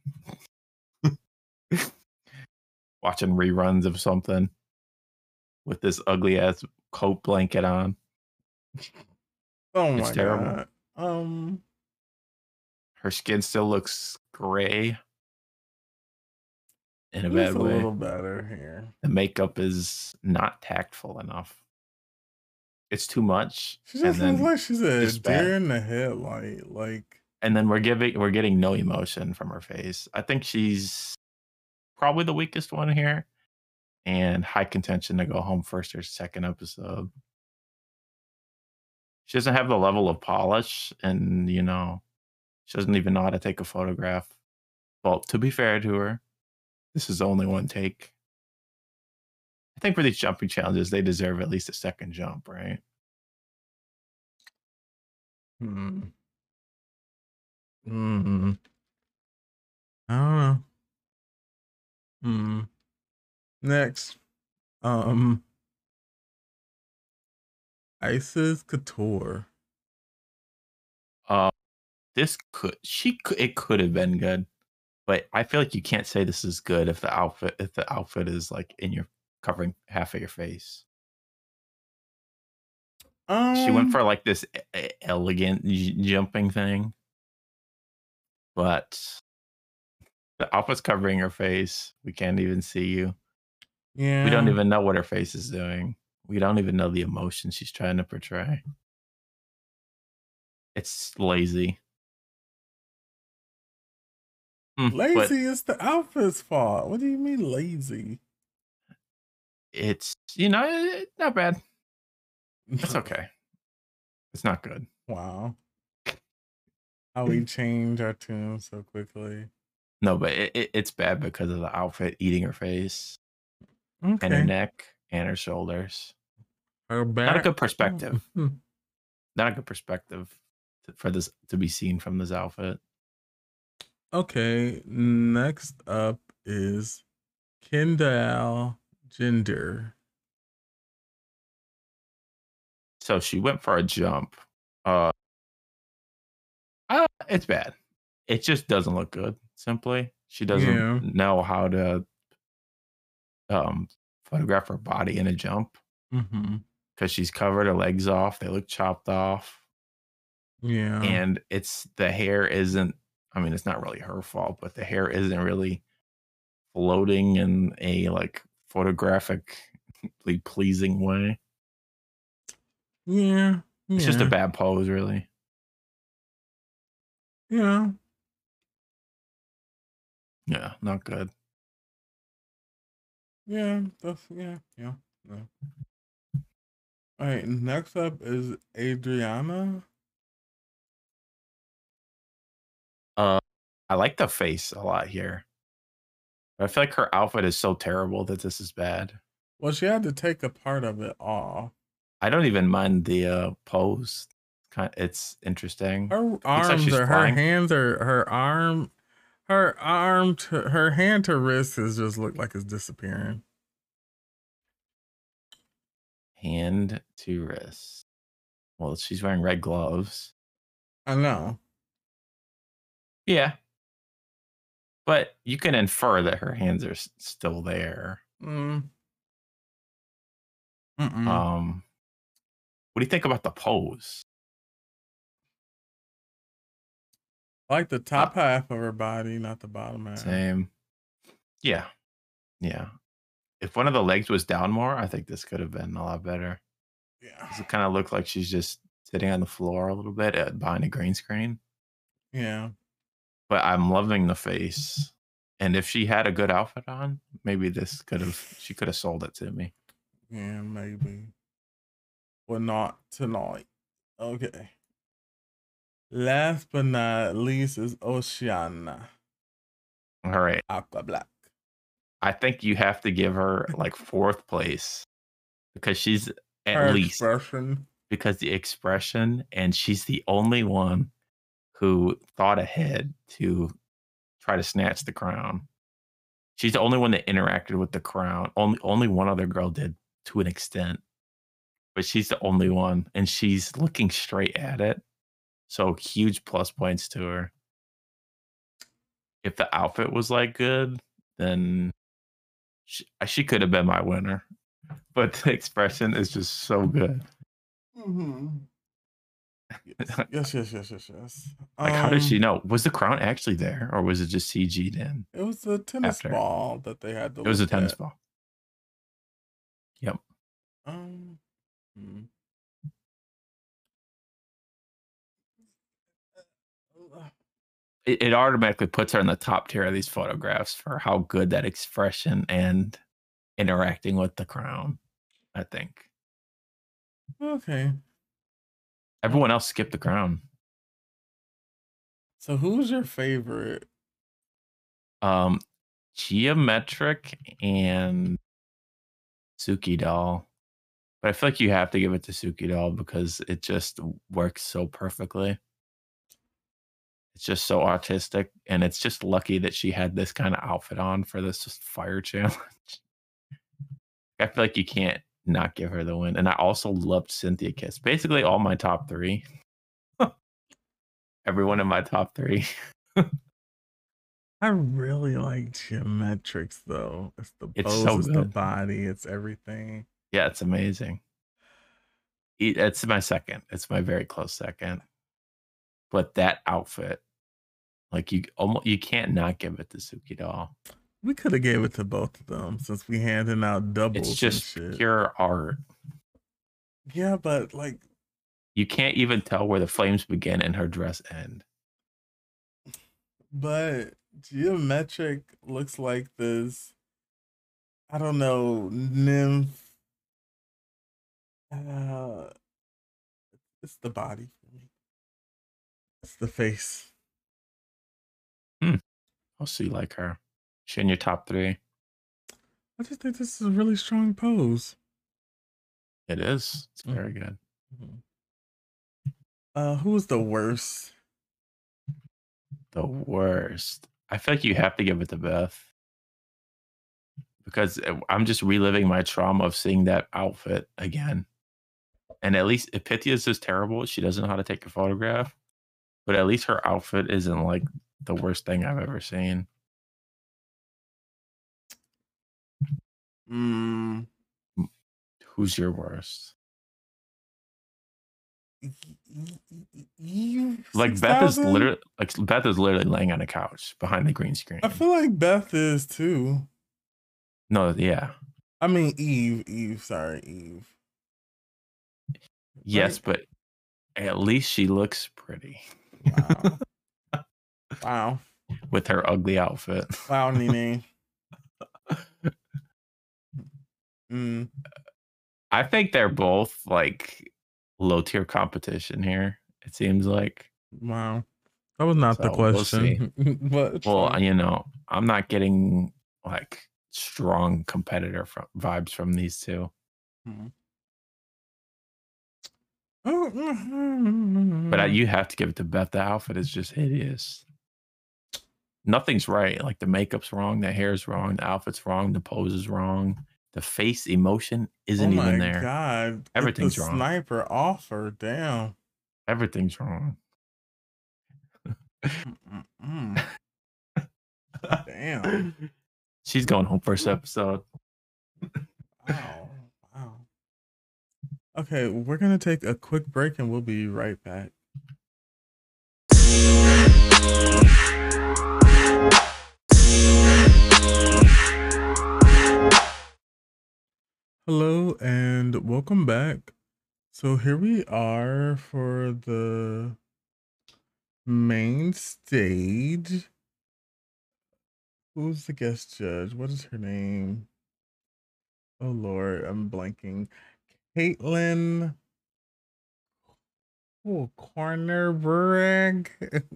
Watching reruns of something with this ugly ass coat blanket on. Oh It's my terrible. god. Um. Her skin still looks gray in a bad a way. little better here. The makeup is not tactful enough. It's too much. She just looks like she's a just bad. deer in the headlight. Like, and then we're giving we're getting no emotion from her face. I think she's probably the weakest one here. and high contention to go home first or second episode. She doesn't have the level of polish, and you know, she doesn't even know how to take a photograph. Well, to be fair to her, this is only one take. I think for these jumping challenges, they deserve at least a second jump, right? Hmm. Hmm. I don't know. Hmm. Next. Um Icesis Couture. Uh this could she could it could have been good. But I feel like you can't say this is good if the outfit if the outfit is like in your covering half of your face. Um, she went for like this elegant j- jumping thing, but the outfit's covering her face. We can't even see you. yeah. We don't even know what her face is doing. We don't even know the emotion she's trying to portray. It's lazy. Mm, lazy is the outfit's fault. What do you mean lazy? it's you know eh, not bad. It's okay. It's not good. Wow. How we change our tune so quickly. No, but it, it, it's bad because of the outfit eating her face Okay. and her neck and her shoulders. Her Not a good perspective. Hmm. Not a good perspective to- for this to be seen from this outfit. Okay, next up is Kendall Gender. So she went for a jump. Uh, uh it's bad. It just doesn't look good. Simply, she doesn't Yeah. know how to um photograph her body in a jump Mm-hmm. because she's covered her legs off. They look chopped off. Yeah. and it's the hair isn't i mean it's not really her fault but the hair isn't really floating in a like photographically pleasing way yeah. it's just a bad pose really Yeah. yeah not good Yeah. That's yeah. Yeah. No. All right. Next up is Adriana. uh i like the face a lot here i feel like her outfit is so terrible that this is bad Well, she had to take a part of it off. i don't even mind the uh pose kind it's interesting Her like arms she's are her hands or her arm her arm to her hand to wrist is just look like it's disappearing. hand to wrist well she's wearing red gloves I know. Yeah. But you can infer that her hands are s- still there. Mm. Um what do you think about the pose? Like the top half of her body, not the bottom half. Same. Yeah. Yeah. If one of the legs was down more, I think this could have been a lot better. Yeah. It kind of looked like she's just sitting on the floor a little bit uh, behind a green screen. Yeah. But I'm loving the face. And if she had a good outfit on, maybe this could have she could have sold it to me. Yeah, maybe. But not tonight. Okay. Last but not least is Oceana. All right. Aqua Black. I think you have to give her like fourth place because she's at Her least expression. because the expression and she's the only one who thought ahead to try to snatch the crown. She's the only one that interacted with the crown. Only only one other girl did to an extent. But she's the only one and she's looking straight at it. So huge plus points to her. If the outfit was like good, then she, she could have been my winner. But the expression is just so good. Mm-hmm. Yes, yes, yes, yes, yes. Like, how did Um, she know? Was the crown actually there, or was it just CG'd in? It was a tennis after? ball that they had to It was a tennis at. ball. Yep. Um, hmm. It, it automatically puts her in the top tier of these photographs for how good that expression and interacting with the crown. I think Okay. everyone else skipped the crown. So who's your favorite? Um, Gia Metric and Suki doll. But I feel like you have to give it to Suki doll because it just works so perfectly. It's just so artistic, and it's just lucky that she had this kind of outfit on for this just fire challenge. I feel like you can't not give her the win. And I also loved Synthia Kiss. Basically, all my top three. Everyone in my top three. I really like Gia Metric's though. It's the It's pose, so it's the body, it's everything. Yeah, it's amazing. It's my second. It's my very close second. But that outfit, like you almost you can't not give it to Suki doll. We could have gave it to both of them since we handing out doubles It's just pure art. Yeah, but like You can't even tell where the flames begin and her dress end. but Gia Metric looks like this I don't know, nymph. Uh it's the body for me. It's the face. Also, you like her. She in your top three. I just think this is a really strong pose. It is. It's Mm. very good. Uh who's the worst? The worst. I feel like you have to give it to Beth. Because I'm just reliving my trauma of seeing that outfit again. And at least if Pythia's is just terrible, she doesn't know how to take a photograph. But at least her outfit isn't like the worst thing I've ever seen. Mm, Who's your worst? Eve Like Beth is literally like Beth is literally laying on a couch behind the green screen. I feel like Beth is too. no, yeah. I mean Eve, Eve, sorry, Eve. Yes, but at least she looks pretty Wow. wow. with her ugly outfit. Wow, Nene. Mm, I think they're both like low tier competition here. It seems like. wow. That was not the So, we'll question. but Well, you know, I'm not getting like strong competitor from vibes from these two. Oh, mm, But I, you have to give it to Beth. The outfit is just hideous. Nothing's right. Like the makeup's wrong, the hair's wrong, the outfit's wrong, the pose is wrong, the face emotion oh isn't oh my even there. God. Everything's the wrong. Sniper offer. Damn. Everything's wrong. Damn. She's going home first episode. Wow. Wow. Okay, we're going to take a quick break and we'll be right back. Hello and welcome back. So here we are for the main stage. Who's the guest judge? What is her name? Oh Lord, I'm blanking. Caitlin. Oh, Cronenberg.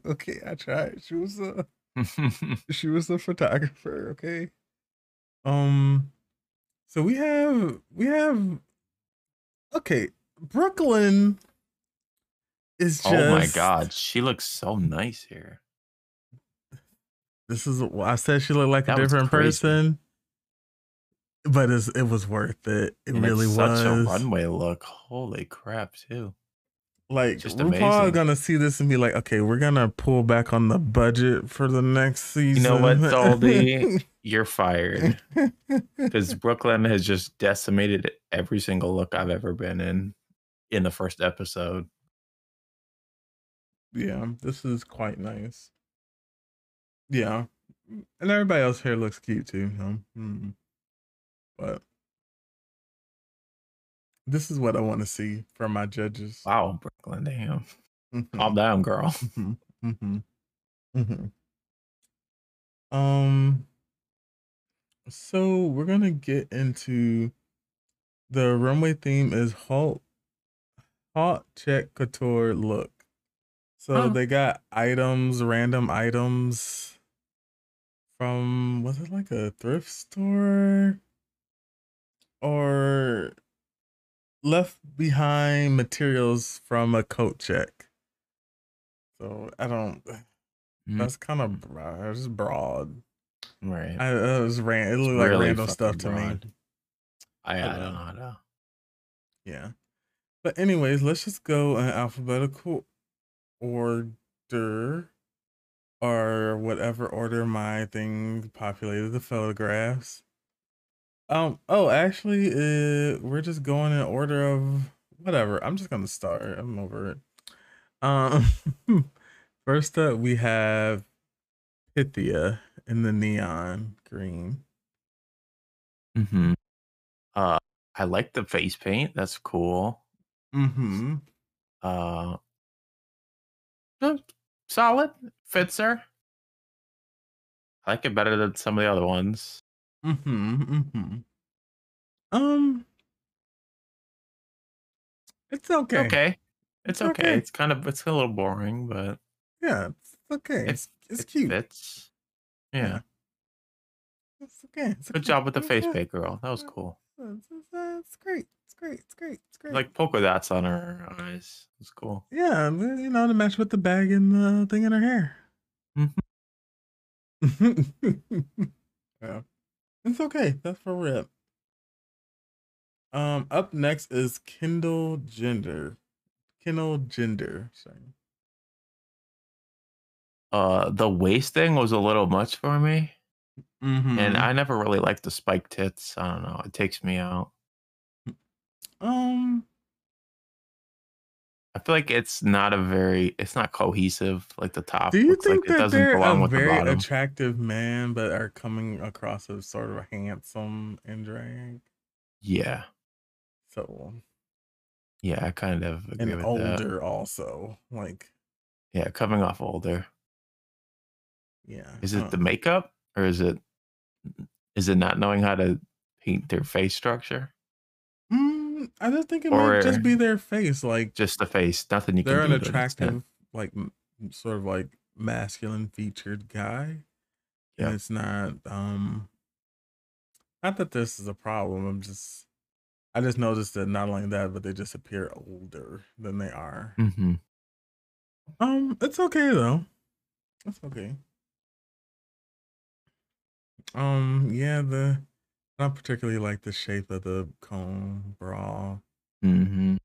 okay, I tried. She was a she was a photographer. Okay. Um. So we have we have. Okay, Brooke Lynn is just. oh my god, she looks so nice here. This is I said she looked like That a different person. But it's, it was worth it. It And really was. such a runway look. Holy crap, too. Like Just RuPaul amazing. gonna see this and be like, okay, we're gonna pull back on the budget for the next season. You know what, Daldy? You're fired. Because Brooke Lynn has just decimated every single look I've ever been in in the first episode. yeah, this is quite nice. Yeah, and everybody else here looks cute too. So, mm. But this is what I want to see from my judges. Wow, Brooke Lynn, damn. Mhm. Calm down, girl. Mhm, mhm, mhm. Um, So we're gonna get into the runway theme is halt hot check couture look. So Huh. they got items, random items from was it like a thrift store or left behind materials from a coat check. So I don't. Mm, That's kind of broad. It's broad. right. I it was ran. It It's looked like really random stuff to me. broad. I, I don't uh, know. Yeah. But anyways, let's just go in alphabetical order or whatever order my thing populated the photographs. Um oh actually uh we're just going in order of whatever. I'm just gonna start. I'm over it. Um first up we have Pythia in the neon green. hmm Uh, I like the face paint. That's cool. Mm-hmm. Uh, solid. Fits her. I like it better than some of the other ones. Mm-hmm. Mm-hmm. Um it's okay. Okay. It's It's okay. okay. It's kind of it's a little boring, but Yeah, it's okay. it's It's it cute. fits. Yeah. It's okay. It's Good okay. job with the face paint, girl. That was cool. It's, it's, uh, it's great. It's great. It's great. It's great. Like polka dots on her eyes. It's cool. yeah, you know, to match with the bag and the thing in her hair. Mhm. yeah. It's okay. That's for rip. Um, up next is Kendall Gender. Kendall Gender. Sorry. Uh, the waist thing was a little much for me, Mm-hmm. and I never really liked the spike tits. I don't know. It takes me out. um I feel like it's not a very. It's not cohesive. Like the top Do you looks like think it that doesn't they're belong a the very bottom. attractive man, but are coming across as sort of handsome in drag? yeah, So yeah, I kind of agree and older that. also. Like, Yeah, coming off older. yeah. Is it the makeup or is it is it not knowing how to paint their face structure? I just think it might just be their face. Like just the face? Nothing you can do. they're to an attractive, like sort of like masculine featured guy, Yeah, it's not. Um, not that this is a problem. I'm just, I just noticed that not only that, but they just appear older than they are. Mm-hmm. Um, it's okay though. It's okay. Um, yeah, the I don't particularly like the shape of the cone bra, hmm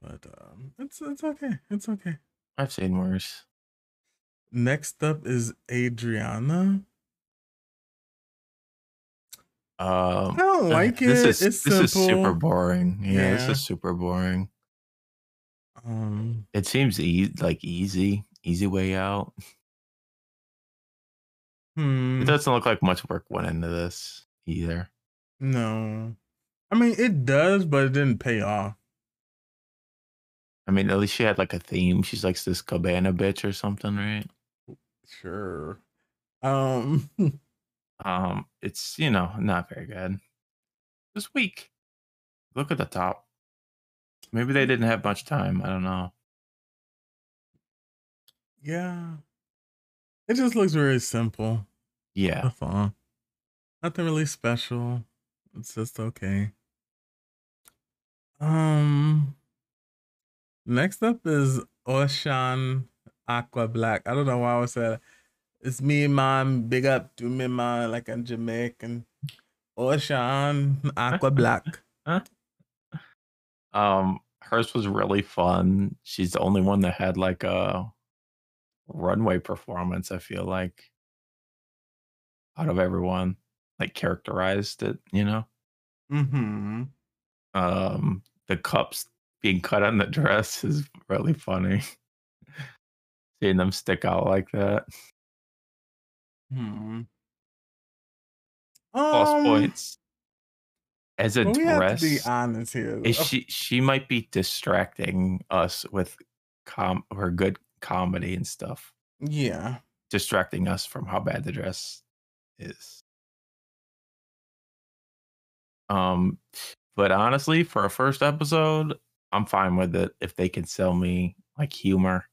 but um, it's it's okay. It's okay. I've seen worse. Next up is Adriana. I Um, don't uh, like this it. is It's this is super boring. Yeah, this Yeah. is super boring. Um, It seems e- like easy, easy way out. It hmm. doesn't look like much work went into this either. No, I mean it does, but it didn't pay off. I mean, at least she had like a theme. She's like this cabana bitch or something, right? Sure. Um. Um, it's you know not very good. It's weak. Look at the top. Maybe they didn't have much time. I don't know. yeah. It just looks very simple. Yeah. That's all. Nothing really special. It's just okay. Um. Next up is Ocean Aqua Black. I don't know why I was that. It's me, mom. Big up to me, mom. Like a Jamaican. Ocean Aqua Black. Um, hers was really fun. She's the only one that had like a runway performance. I feel like out of everyone, like characterized it. You know, Mm-hmm. um, the cups being cut on the dress is really funny. Seeing them stick out like that. Hmm. Plus Um, points. As a But we have to be dress, honest here. is she she might be distracting us with com her good comedy and stuff. Yeah. Distracting us from how bad the dress is. Um, but honestly, for a first episode, I'm fine with it if they can sell me like humor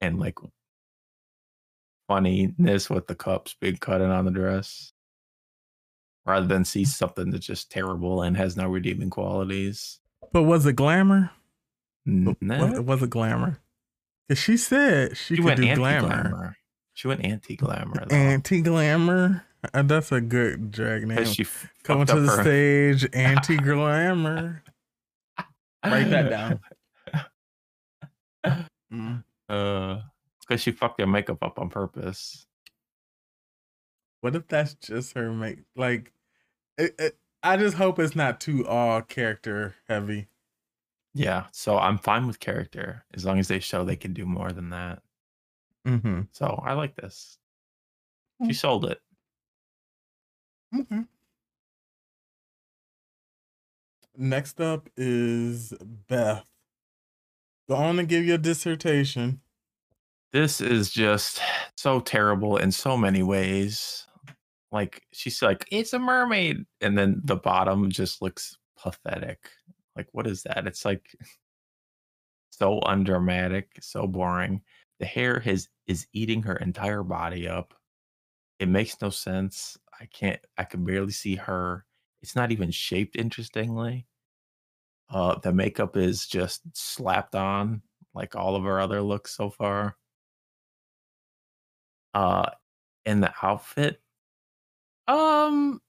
and like funniness with the cups being cut in on the dress rather than see something that's just terrible and has no redeeming qualities. But was it glamour? Nah. Was, was it glamour? Because she said she, She could do glamour. glamour. She went anti glamour. Anti glamour. Uh, that's a good drag name. She Coming to the her- stage, anti glamour. Write that down. Mm. Uh, because she fucked their makeup up on purpose. What if that's just her make? Like, it, it, I just hope it's not too all character heavy. Yeah, so I'm fine with character as long as they show they can do more than that. Mm-hmm. So I like this. She sold it. Okay. Next up is Beth. Go on and give your dissertation. This is just so terrible in so many ways. Like she's like, it's a mermaid, and then the bottom just looks pathetic. Like, what is that? It's like so undramatic, so boring. The hair has is eating her entire body up. It makes no sense. I can't. I can barely see her. It's not even shaped interestingly. Uh, the makeup is just slapped on like all of her other looks so far. Uh, and the outfit, um,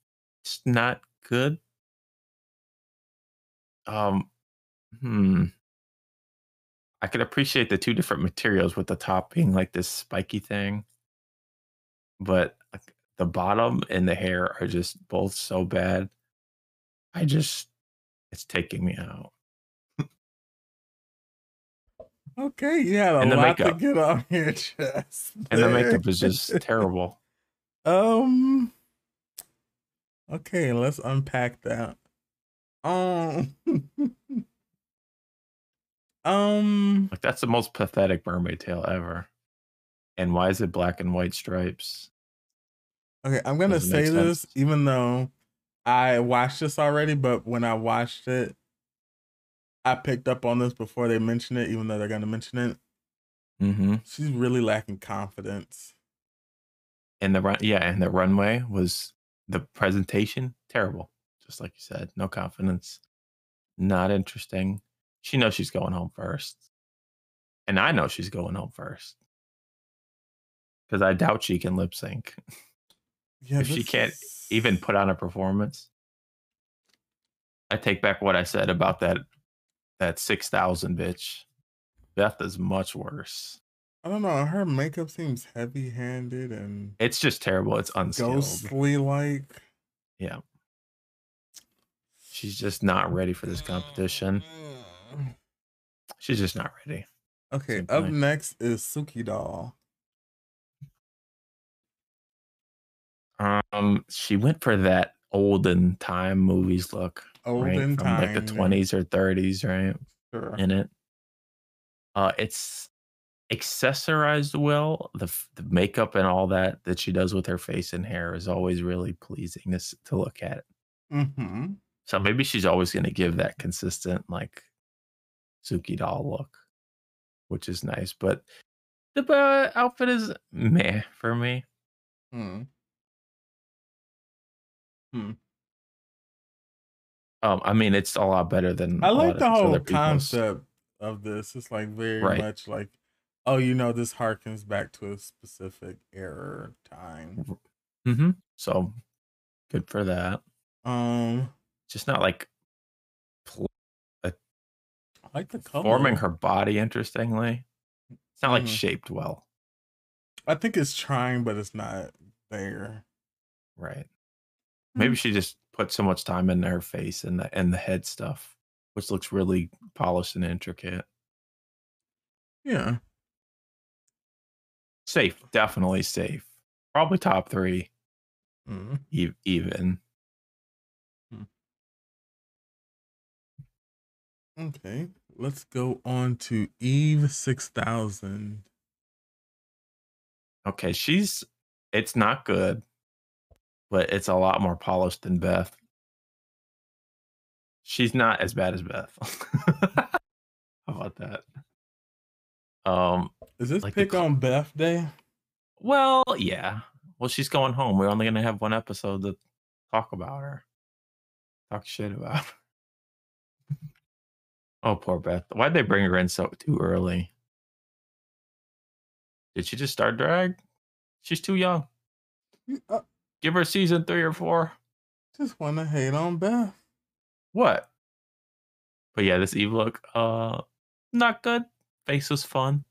it's not good. Um, hmm. I could appreciate the two different materials with the top being like this spiky thing, but the bottom and the hair are just both so bad. I just, it's taking me out. Okay, you had a And the lot makeup. to get on your chest. And the makeup is just terrible. Um. Okay, let's unpack that. Um. um. Like that's the most pathetic mermaid tail ever. And why is it black and white stripes? Okay, I'm gonna say this, even though I watched this already, but when I watched it, I picked up on this before they mention it, even though they're gonna mention it. Mm-hmm. She's really lacking confidence. And the run, yeah, and the runway was the presentation terrible. Just like you said, no confidence, not interesting. She knows she's going home first, and I know she's going home first because I doubt she can lip sync Yeah, if she can't is- even put on a performance. I take back what I said about that that six thousand bitch. Beth is much worse. I don't know. Her makeup seems heavy-handed and It's just terrible. It's unskilled. ghostly like. Yeah. She's just not ready for this competition. She's just not ready. Okay, up next is Suki Doll. Um, she went for that olden time movies look, Olden right? From like the time, yeah. twenties or thirties, right? Sure. In it. Uh, it's accessorized well. The the makeup and all that that she does with her face and hair is always really pleasing to to look at. Mm-hmm. So maybe she's always going to give that consistent like Suki doll look, which is nice. But the uh, outfit is meh for me. Hmm. Um, I mean, it's a lot better than I like the whole concept of this. It's like very Right. much like, oh, you know, this harkens back to a specific era time. hmm So good for that. Um, Just not like pl- I like the color. forming her body interestingly. It's not like Mhm. shaped well, I think it's trying, but it's not there. right? Maybe Mm. she just put so much time into her face and the and the head stuff, which looks really polished and intricate. Yeah. Safe, definitely safe. Probably top three, Mm. e- even. Okay. Let's go on to Eve six thousand. Okay, she's it's not good, but it's a lot more polished than Beth. She's not as bad as Beth. How about that? Um, Is this Like pick cl- on Beth Day? well, yeah. Well, she's going home. We're only gonna have one episode to talk about her. Talk shit about. her. oh, poor Beth. Why'd they bring her in so too early? Did she just start drag? She's too young. Uh, Give her season three or four. just want to hate on Beth. What? But yeah, this Eve look, uh, not good. Face was fun.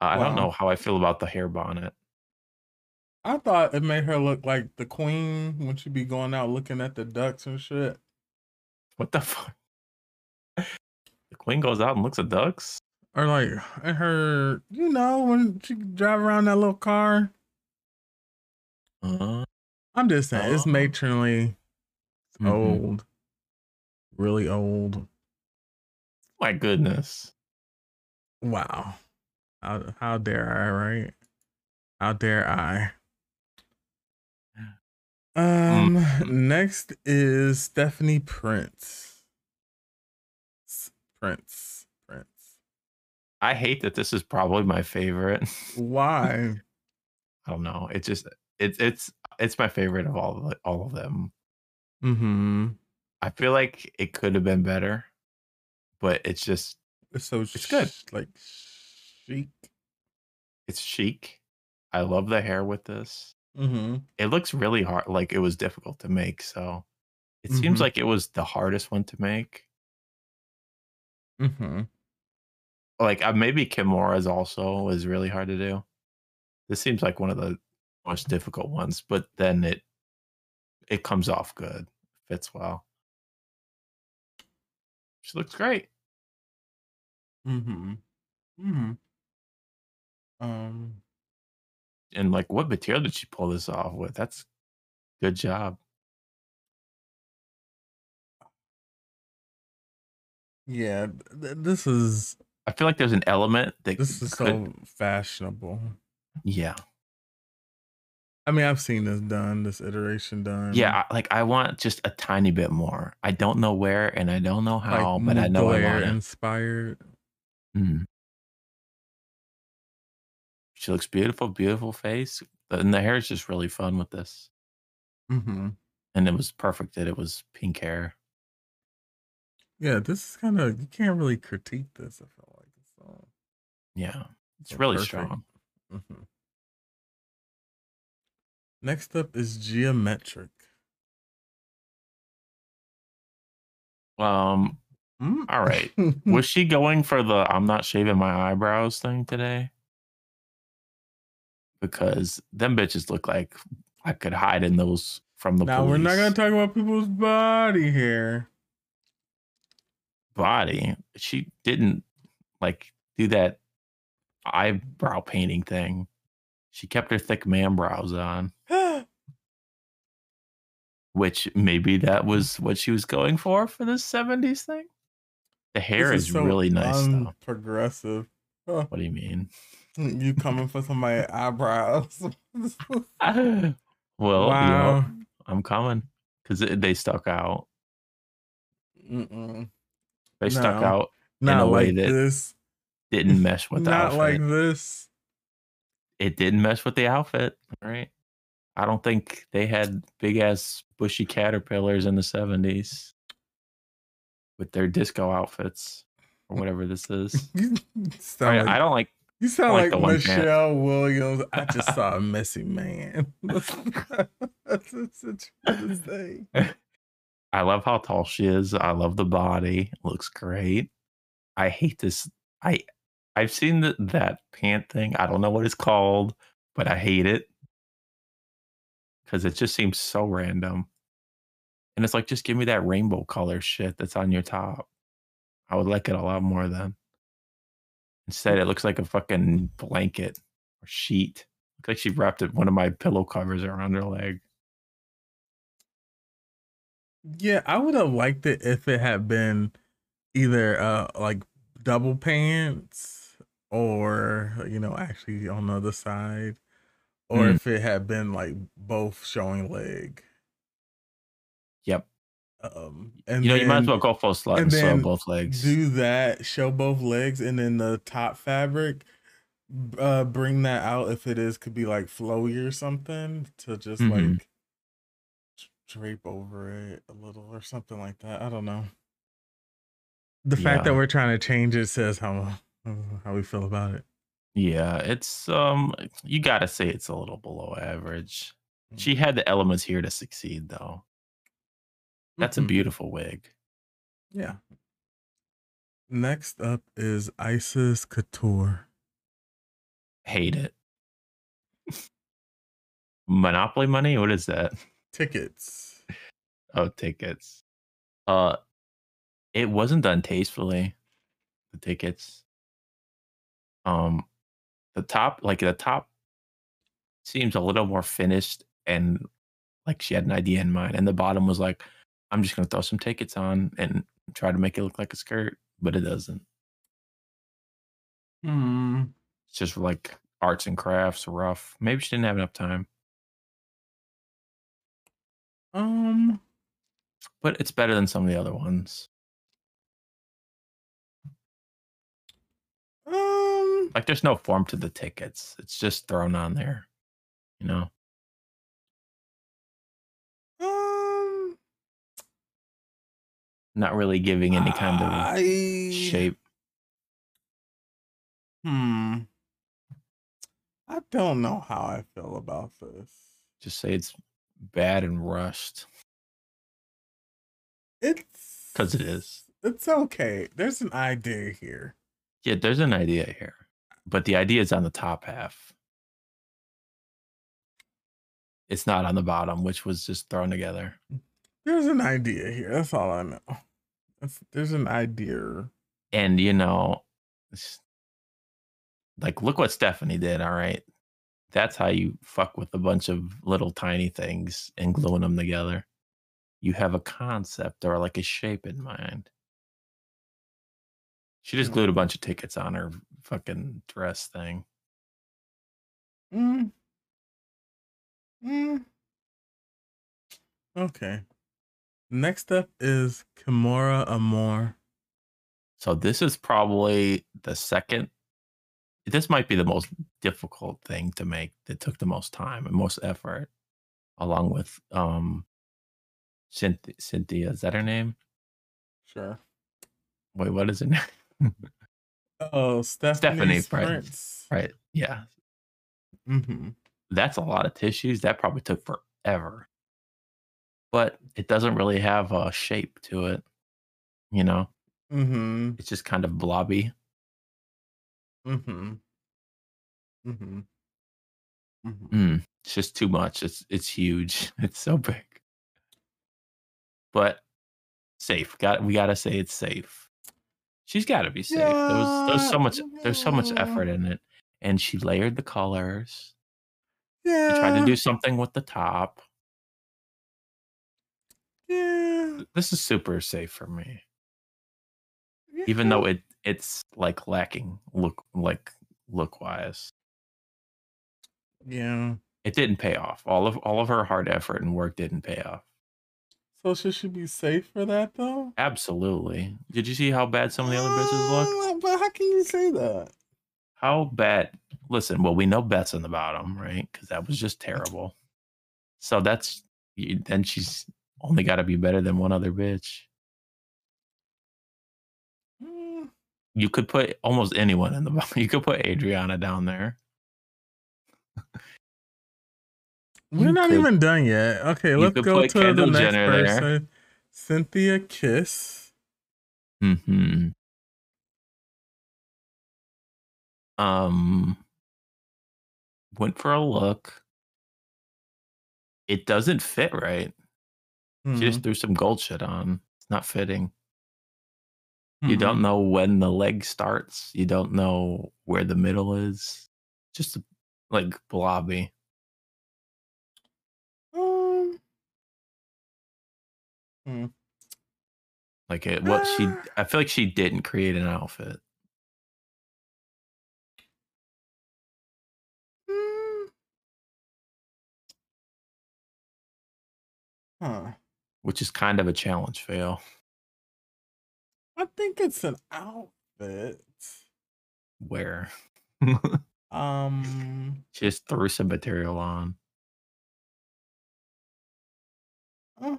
Uh, I don't know how I feel about the hair bonnet. I thought it made her look like the queen when she be going out looking at the ducks and shit. What the fuck? The queen goes out and looks at ducks. Or like in her, you know, when she drive around that little car. Uh, I'm just saying, it's Oh. matronly, Mhm. old, really old. my goodness. Wow. How, how dare I, right? How dare I? Um, next is Stephanie Prince. Prince. Prince. I hate that this is probably my favorite. Why? I don't know. It just it's it's it's my favorite of all of all of them. mm-hmm. I feel like it could have been better, but it's just It's so It's good. sh- like chic. it's chic. I love the hair with this. Mm-hmm. It looks really hard, like it was difficult to make. So it seems Mhm. like it was the hardest one to make. Mm-hmm. Like uh, maybe Kimora's also is really hard to do. This seems like one of the most difficult ones, but then it it comes off good, fits well. She looks great. Mm-hmm. Mm-hmm. Um And like, what material did she pull this off with? That's good job. yeah, th- this is I feel like there's an element that this is could, so fashionable. yeah, I mean, I've seen this done, this iteration done. yeah. Like I want just a tiny bit more. I don't know where and I don't know like how, but I know I want it. inspired. Mm. She looks beautiful, beautiful face, and the hair is just really fun with this. Mm-hmm. And it was perfect that it was pink hair. Yeah, this is kind of you can't really critique this. I feel like it's all Yeah, it's Yeah, really perfect. strong. hmm Next up is Gia Metric. Um, Mm. all right. Was she going for the I'm not shaving my eyebrows thing today? Because them bitches look like I could hide in those from the now we're not gonna talk about people's body here. body. She didn't like do that eyebrow painting thing. She kept her thick man brows on, which maybe that was what she was going for for this 70s thing. The hair This is, so really nice though. Progressive. Oh, What do you mean? you coming for somebody's eyebrows? well, wow. yeah, I'm coming because they stuck out. Mm-mm. They stuck out, Not a way that this. didn't mesh with the Not outfit. like this. It didn't mess with the outfit. right? I don't think they had big ass bushy caterpillars in the 70s with their disco outfits or whatever this is. I, like, I don't like you sound like like. Michelle Williams. I just saw a messy man. That's that's what thing. I love how tall she is. I love the body. Looks great. I hate this. I I've seen the, that pant thing. I don't know what it's called, but I hate it because it just seems so random. And it's like, just give me that rainbow color shit that's on your top. I would like it a lot more then. Instead, it looks like a fucking blanket or sheet. Looks like she wrapped it, one of my pillow covers around her leg. Yeah, I would have liked it if it had been either uh like double pants or you know actually on the other side or Mm. if it had been like both showing leg. Yep. Um, and you know, you might as well go full slut and and then both legs. do that, show both legs, and then the top fabric, uh, bring that out if it is could be like flowy or something to just Mhm. like drape over it a little or something like that. I don't know. The fact that we're trying to change it says how how we feel about it. Yeah, it's um you gotta say it's a little below average. Mm. She had the elements here to succeed though. That's a Mhm. beautiful wig. Yeah. Next up is Icesis Couture. Hate it. Monopoly money? What is that? Tickets. Oh, tickets. Uh it wasn't done tastefully. The tickets. Um the top like the top seems a little more finished and like she had an idea in mind. And the bottom was like, I'm just gonna throw some tickets on and try to make it look like a skirt, but it doesn't. Hmm. It's just like arts and crafts, rough. Maybe she didn't have enough time, Um. but it's better than some of the other ones. Um. Like there's no form to the tickets. It's just thrown on there. You know? Um. Not really giving any kind of I, shape. Hmm. I don't know how I feel about this. Just say it's bad and rushed. It's because it is. It's okay. There's an idea here. Yeah, there's an idea here. But the idea is on the top half. It's not on the bottom, which was just thrown together. Mm. There's an idea here. That's all I know. That's, there's an idea. And you know, like look what Stephanie did, all right? That's how you fuck with a bunch of little tiny things and gluing them together. You have a concept or like a shape in mind. She just glued a mm. bunch of tickets on her fucking dress thing. Mm. Mm. Okay. Next up is Kimora Amour. So this is probably the second. This might be the most difficult thing to make. That took the most time and most effort, along with um, Synthia. Synthia is that her name? Sure. Wait, what is her name? Oh, Stephanie Stephanie Prince. Prince. right. Yeah, Mm-hmm. that's a lot of tissues. That probably took forever, but it doesn't really have a shape to it. You know, Mm-hmm. it's just kind of blobby. Mm-hmm. Mm-hmm. Mm-hmm. Mm, it's just too much. It's it's huge. It's so big. But safe. Got we gotta say it's safe. She's gotta be safe. There was there's so much there's so much effort in it. And she layered the colors. Yeah. She tried to do something with the top. Yeah. This is super safe for me. Even though it it's like lacking look like look wise. Yeah. It didn't pay off. All of all of her hard effort and work didn't pay off. So should she be safe for that though? Absolutely. Did you see how bad some of the other bitches look? Uh, But how can you say that? How bad? Listen, well, we know Beth's in the bottom, right? Because that was just terrible. So that's then she's only got to be better than one other bitch. Mm, You could put almost anyone in the bottom. You could put Adriana down there. We're You not could- even done yet. Okay, let's go to the next Jenner there. person. Synthia Kiss. Hmm. Um. Went for a look. It doesn't fit right. She Mm-hmm. just threw some gold shit on. It's not fitting. You Mhm. don't know when the leg starts. You don't know where the middle is. Just like blobby. Um, Like it, what she, Ah. I feel like she didn't create an outfit. mm. Huh. which is kind of a challenge fail. I think it's an outfit. Where Um, just threw some material on. uh,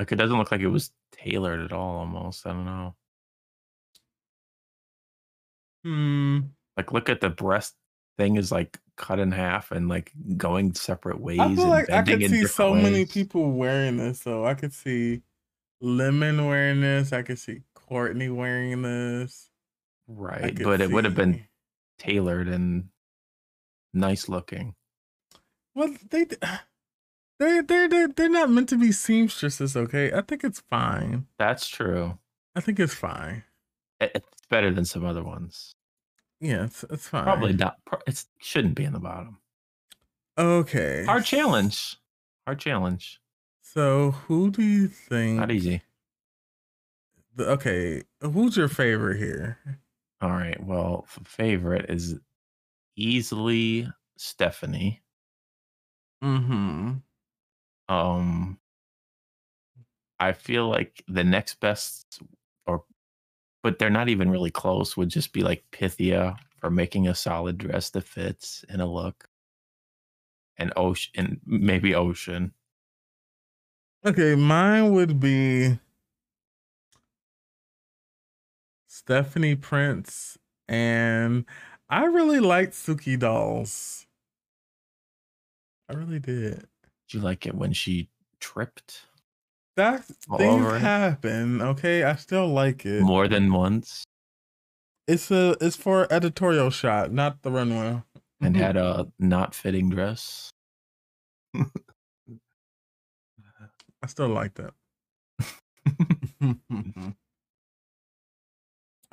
Like it doesn't look like it was tailored at all. Almost, I don't know. hmm. Like look at the breast thing is like cut in half and like going separate ways. I feel like I could see so many people wearing this. So I could see Lemon wearing this. I could see Courtney wearing this. Right, but it would have been tailored and nice looking. Well, they they they they they're not meant to be seamstresses. Okay, I think it's fine. That's true. I think it's fine. It's better than some other ones. Yeah, it's, it's fine. Probably not. It shouldn't be in the bottom. Okay. Hard challenge. Hard challenge. So, who do you think? Not easy. the- okay, who's your favorite here? All right. Well, favorite is easily Stephanie. Mm-hmm. Um, I feel like the next best, or but they're not even really close. Would just be like Pythia for making a solid dress that fits in a look, and Océane, and maybe Océane. Okay, mine would be Stephanie Prince, and I really liked Suki Dolls. I really did. Do you like it when she tripped That things happen. Okay, I still like it. more than once It's a it's for editorial shot, not the runway. and had a not fitting dress? I still like that.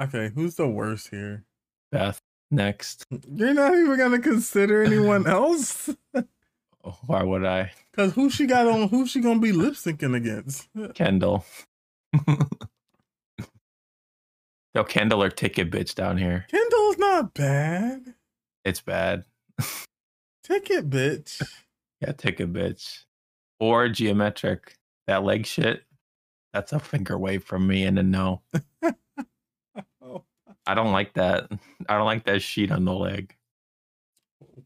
okay, who's the worst here? Beth next. You're not even gonna consider anyone else? Why would I? Cause who she got on who she gonna be lip syncing against? Kendall. Yo, Kendall or Ticket Bitch down here. Kendall's not bad. It's bad. Ticket bitch. Yeah, Ticket Bitch. Or Gia Metric. That leg shit. That's a finger wave from me and a no. Oh, I don't like that. I don't like that sheet on the leg.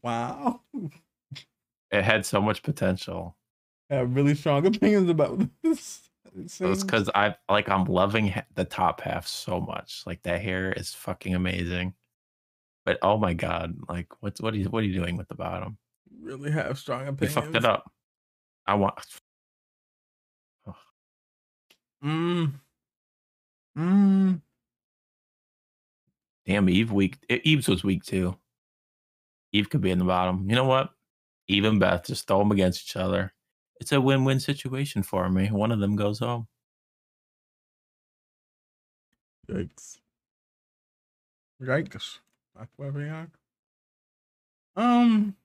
wow. It had so much potential. I have really strong opinions about this. It It's because I like I'm loving the top half so much. Like that hair is fucking amazing. But oh my god, like what's what are you what are you doing with the bottom? really have strong You opinions. fucked it up. I want Mm. Mm. damn Eve weak. E- Eve's was weak too. Eve could be in the bottom. You know what? Eve and Beth just throw them against each other. It's a win-win situation for me. One of them goes home. Yikes. Yikes. Aquaviac. Um,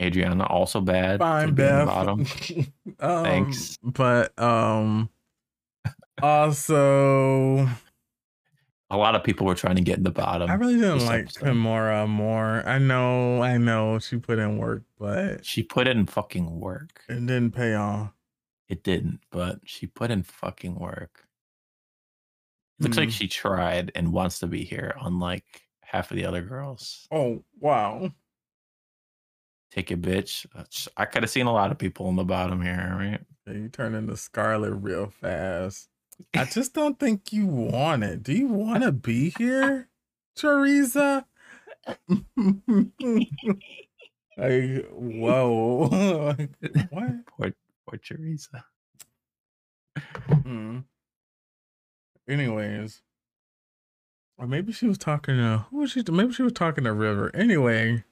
Adriana also bad. fine, could be in the Beth. bottom. um, Thanks. But um, also, A lot of people were trying to get in the bottom. I really didn't like episode. Kimora Amour. I know, I know she put in work, but She put in fucking work. it didn't pay off. It didn't, but she put in fucking work. Looks like Hmm. she tried and wants to be here, unlike half of the other girls. Oh wow. Take it, bitch. I could have seen a lot of people in the bottom here, right? Yeah, you turn into Scarlett real fast. I just don't think you want it. Do you want to be here, Teresa? like, whoa. Like, what? Poor, poor Teresa. Mm. Anyways, or maybe she was talking to who was she? Maybe she was talking to River. Anyway,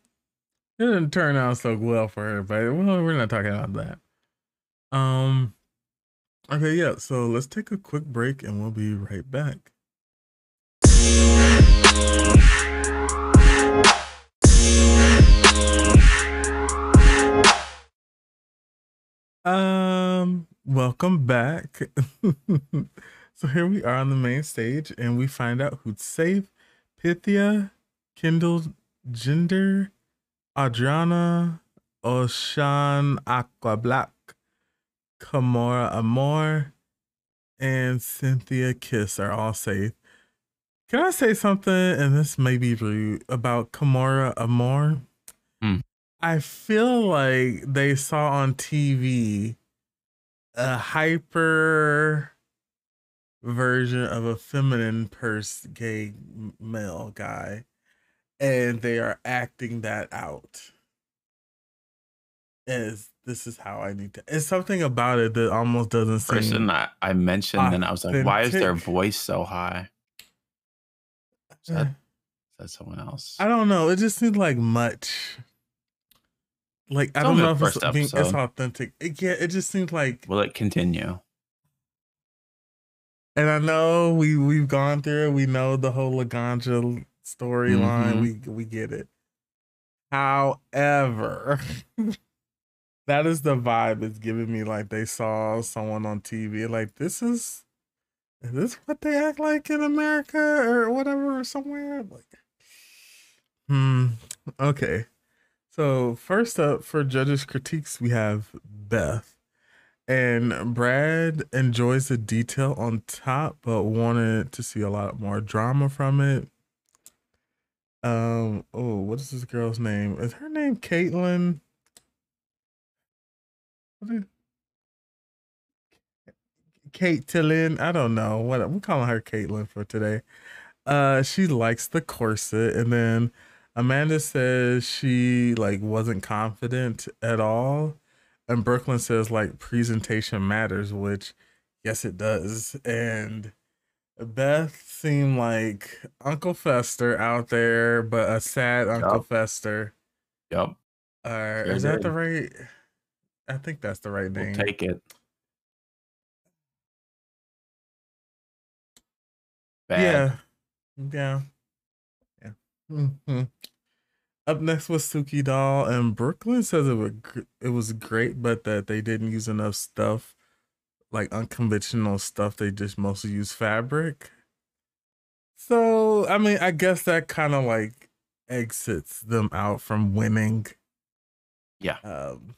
it didn't turn out so well for her. But well, we're not talking about that. Um. Okay, yeah. So let's take a quick break, and we'll be right back. Um, welcome back. so here we are on the main stage, and we find out who's safe. Pythia, Kendall, Gender, Adriana, Océane, Aqua Black, Amour, and Synthia Kiss are all safe. Can I say something? And this may be rude about Kimora Amour. Hmm. I feel like they saw on TV a hyper version of a feminine purse gay male guy, and they are acting that out. As this is how I need to. It's something about it that almost doesn't seem. Person I, I mentioned, and I was like, why is their voice so high? Is that, is that someone else? I don't know. It just seems like much. Like I don't know if it's being, it's authentic. It, yeah, it just seems like. Will it continue? And I know we we've gone through it. We know the whole Laganja storyline. Mhm. We we get it. However, that is the vibe it's giving me. Like they saw someone on TV. Like this is, is this what they act like in America or whatever or somewhere? Like, hmm. Okay. So first up for judges' critiques, we have Beth. And Brad enjoys the detail on top, but wanted to see a lot more drama from it. Um, oh, what is this girl's name? Is her name Caitlin? Kate Tillin? I don't know. What we're calling her Caitlin for today. Uh she likes the corset, and then Amanda says she like wasn't confident at all. And Brooke Lynn says like presentation matters, which yes it does. And Beth seemed like Uncle Fester out there, but a sad Uncle Yup. Fester. Yep. Uh, Sure is that the right? I think that's the right We'll name. take it. Bad. Yeah, yeah, yeah. hmm Up next was Suki Doll, and Brooke Lynn says it was it was great, but that they didn't use enough stuff, like unconventional stuff. They just mostly use fabric. So I mean, I guess that kind of like exits them out from winning. Yeah. Um,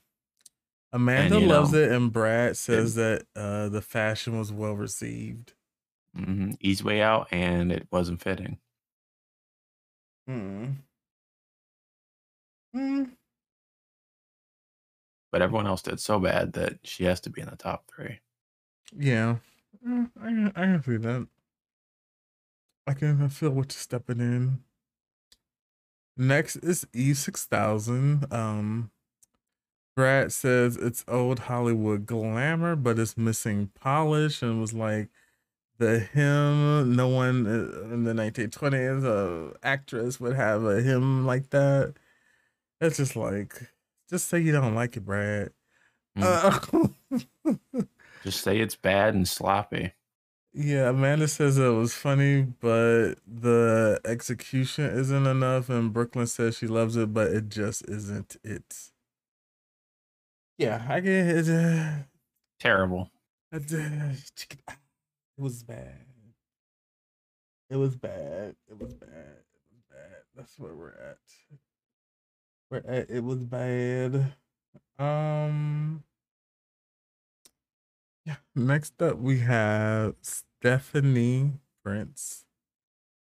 Amanda you loves know, it, and Brad says that uh, the fashion was well received. hmm Easy way out, and it wasn't fitting. Hmm. Hmm. But everyone else did so bad that she has to be in the top three. Yeah, Mm, I can, I can see that. I can feel what you're stepping in. Next is E six thousand. Um, Brad says it's old Hollywood glamour, but it's missing polish, and was like the hem. No one uh, in the nineteen twenties, a actress would have a hem like that. It's just like, just say you don't like it, Brad. Mm. Uh, Just say it's bad and sloppy. Yeah, Amanda says it was funny, but the execution isn't enough. And Brooke Lynn says she loves it, but it just isn't it. Yeah, I get it. uh, Terrible. It uh, it was bad. It was bad. It was bad. It was bad. That's where we're at. We're at. It was bad. Um. Yeah. Next up, we have Stephanie Prince.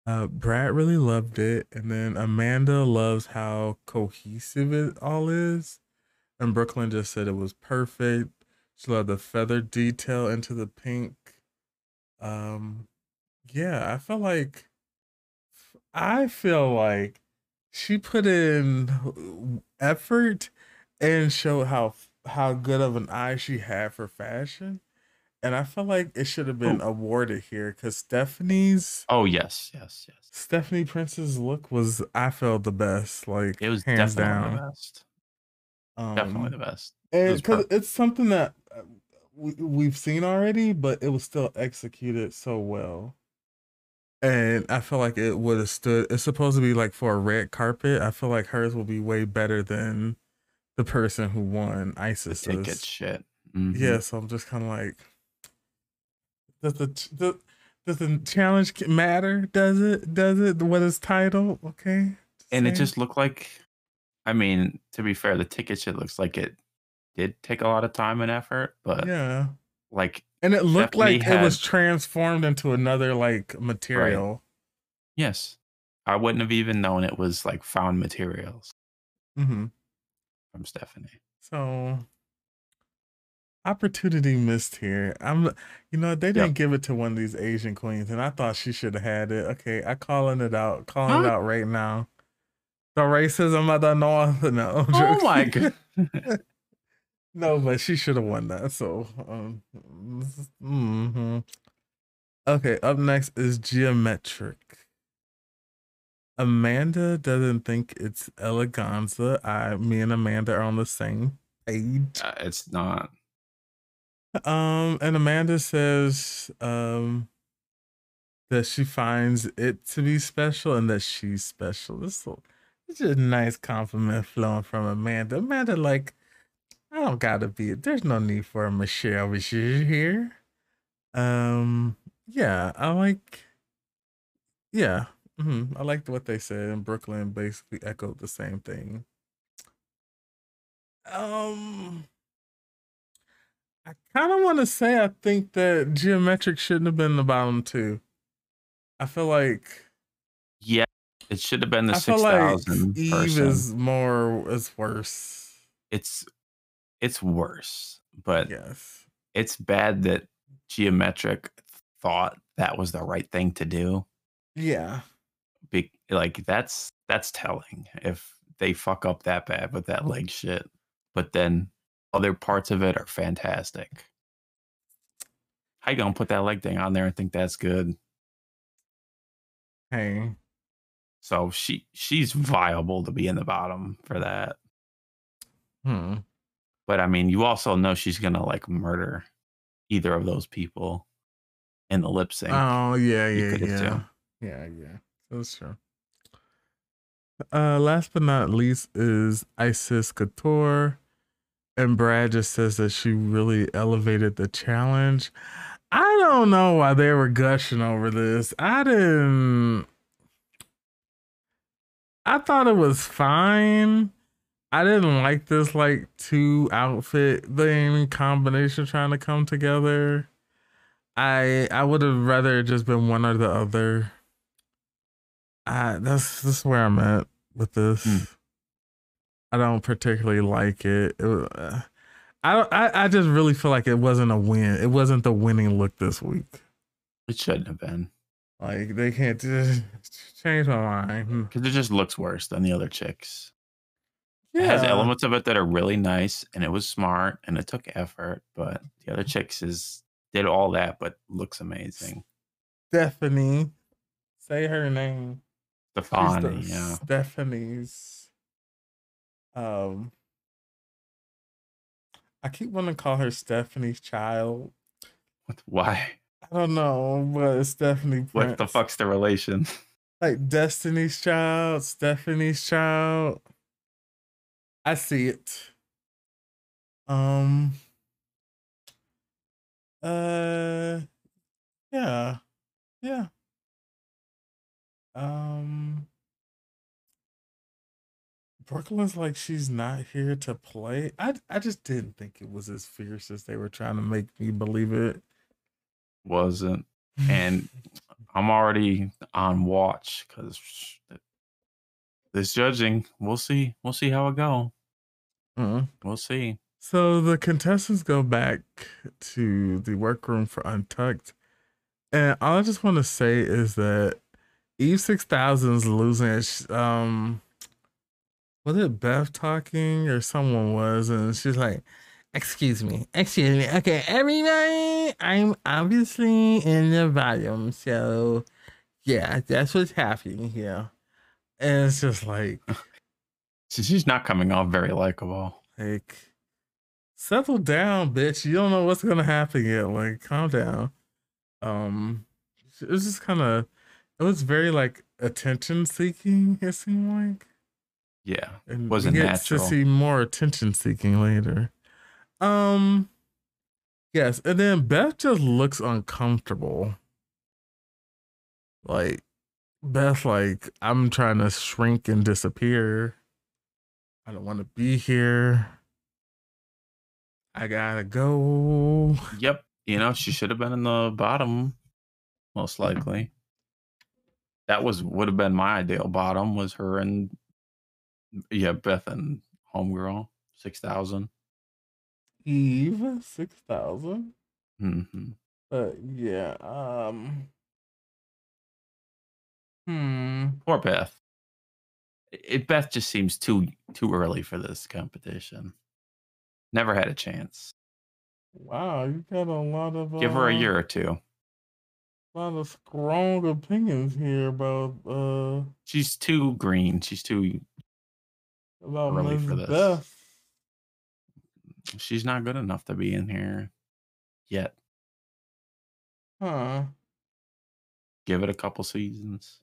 Uh, Brad really loved it, and then Amanda loves how cohesive it all is, and Brooke Lynn just said it was perfect. She loved the feather detail into the pink. Um, yeah, I feel like I feel like she put in effort and showed how how good of an eye she had for fashion. And I feel like it should have been Oh. awarded here because Stephanie's Oh yes, yes, yes. Stephanie Prince's look was I felt the best, like It was hands definitely down. the best. Um, Definitely the best. And was because perfect. it's something that uh, we, we've seen already, but it was still executed so well. And I feel like it would have stood. It's supposed to be like for a red carpet. I feel like hers will be way better than the person who won The Icesis. ticket shit. Mhm. Yeah, so I'm just kind of like, does the, the does the challenge matter? Does it? Does it? What is title? Okay, And it just looked like I mean, to be fair, the ticket shit looks like it did take a lot of time and effort, but Yeah. like And it looked like it was transformed into another like material. yes, I wouldn't have even known it was like found materials mm-hmm. from Stephanie. So opportunity missed here. I'm you know, they didn't give it to one of these Asian queens, and I thought she should have had it. Okay, I calling it out, calling it out right now. The racism of the north. No, I'm Oh my god. No, but she should have won that. So, um, mhm. okay. Up next is Gia Metric. Amanda doesn't think it's eleganza. I, me and Amanda are on the same page. Uh, it's not. Um, and Amanda says, um, that she finds it to be special and that she's special. This is it's just a nice compliment flowing from Amanda. Amanda, like, I don't gotta be. There's no need for a Michelle Richard here. Um, yeah, I like. Yeah, hmm I liked what they said, and Brooke Lynn basically echoed the same thing. Um, I kind of want to say I think that Gia Metric shouldn't have been the bottom two. I feel like Yeah, it should have been the I feel like Eve person. is more is worse. It's it's worse, but Yes. it's bad that Gia Metric thought that was the right thing to do. Yeah. Be, like that's that's telling if they fuck up that bad with that leg shit. But then other parts of it are fantastic. How you gonna put that leg thing on there and think that's good? Hey. So she she's viable to be in the bottom for that. Hmm. But I mean, you also know she's gonna like murder either of those people in the lip sync. Oh yeah, yeah, yeah. assume. Yeah, yeah. That's true. Uh last but not least is Icesis Couture. And Brad just says that she really elevated the challenge. I don't know why they were gushing over this. I didn't I thought it was fine. I didn't like this like two outfit thing combination trying to come together. I I would have rather just been one or the other. I that's that's where I'm at with this. Hmm. I don't particularly like it. it wa- uh, I don't. I, I just really feel like it wasn't a win. It wasn't the winning look this week. It shouldn't have been Like they can't just change my mind. Hmm. because it just looks worse than the other chicks. Yeah, It has elements of it that are really nice, and it was smart, and it took effort. But the other chicks is did all that, but looks amazing. Stephanie, say her name. The yeah. Stephanie's. Um, I keep wanting to call her Stephanie's child. What, why? I don't know, but it's Stephanie. What the fuck's the relation? Like Destiny's Child, Stephanie's Child. I see it. Um. Uh. Yeah. Yeah. Um. Brooke Lynn's like she's not here to play. I I just didn't think it was as fierce as they were trying to make me believe it. Wasn't, and I'm already on watch because this judging. We'll see. We'll see how it go. Mhm. We'll see. So the contestants go back to the workroom for Untucked. And all I just want to say is that Eve Six Thousand is losing. Um, was it Beth talking or someone was? And she's like, Excuse me, excuse me. Okay, everybody, I'm obviously in the volume. So, yeah, that's what's happening here. And it's just like, She's not coming off very likable. like, settle down, bitch. You don't know what's gonna happen yet. Like, calm down. Um, it was just kind of, it was very like attention seeking. It seemed like, Yeah, It Wasn't natural. to see more attention seeking later. Um, yes, and then Beth just looks uncomfortable. Like Beth, like I'm trying to shrink and disappear. I don't want to be here. I gotta go. Yep. You know, she should have been in the bottom, most likely. That was would have been my ideal bottom was her and yeah, Beth and Homegirl, six thousand. Eve, six thousand. Mm-hmm. But yeah, um, hmm. Poor Beth. It Beth just seems too too early for this competition. Never had a chance. Wow, you got a lot of Give her a uh, year or two. A lot of strong opinions here about uh She's too green. She's too. about Early Ms. for this. Beth. She's not good enough to be in here yet. Huh. Give it a couple seasons.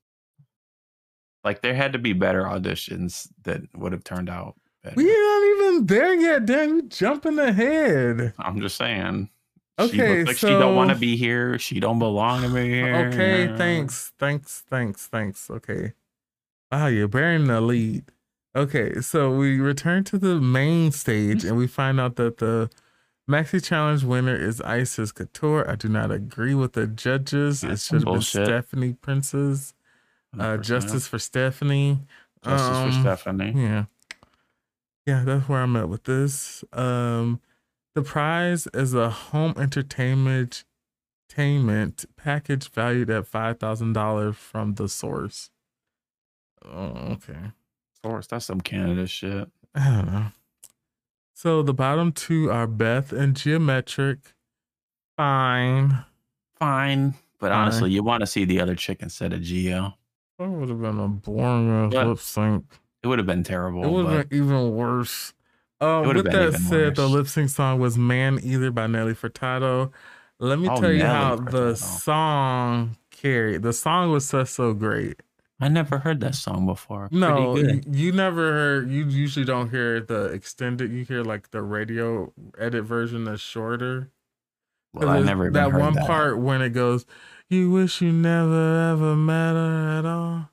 Like there had to be better auditions that would have turned out better. We are not even there yet, Dan. You jumping ahead. I'm just saying. she Okay, looks like she don't want to be here. She don't belong to be here. Okay, thanks, thanks, thanks, thanks. Okay. Wow, you're bearing the lead. Okay, so we return to the main stage and we find out that the Maxi Challenge winner is Icesis Couture. I do not agree with the judges. That's it should have been. Stephanie Princess. Uh, justice for Stephanie. Justice Um, for Stephanie. Yeah. Yeah, that's where I'm at with this. Um the prize is a home entertainment entertainment package valued at five thousand dollars from the source. Oh, okay. Source, that's some Canada shit. I don't know. So the bottom two are Beth and Gia Metric. Fine. Fine. But Fine. honestly, you want to see the other chick instead of Geo. That would have been a boring But- lip sync. It would have been terrible. It would have been even worse. Um, with that said, the lip sync song was "Maneater" by Nelly Furtado. Let me Oh, tell you Nelly how the song carried. The song was so so great. I never heard that song before. No, you, good. you never heard. You usually don't hear the extended. You hear like the radio edit version that's shorter. Well, I never that one that. part when it goes, "You wish you never ever met her at all."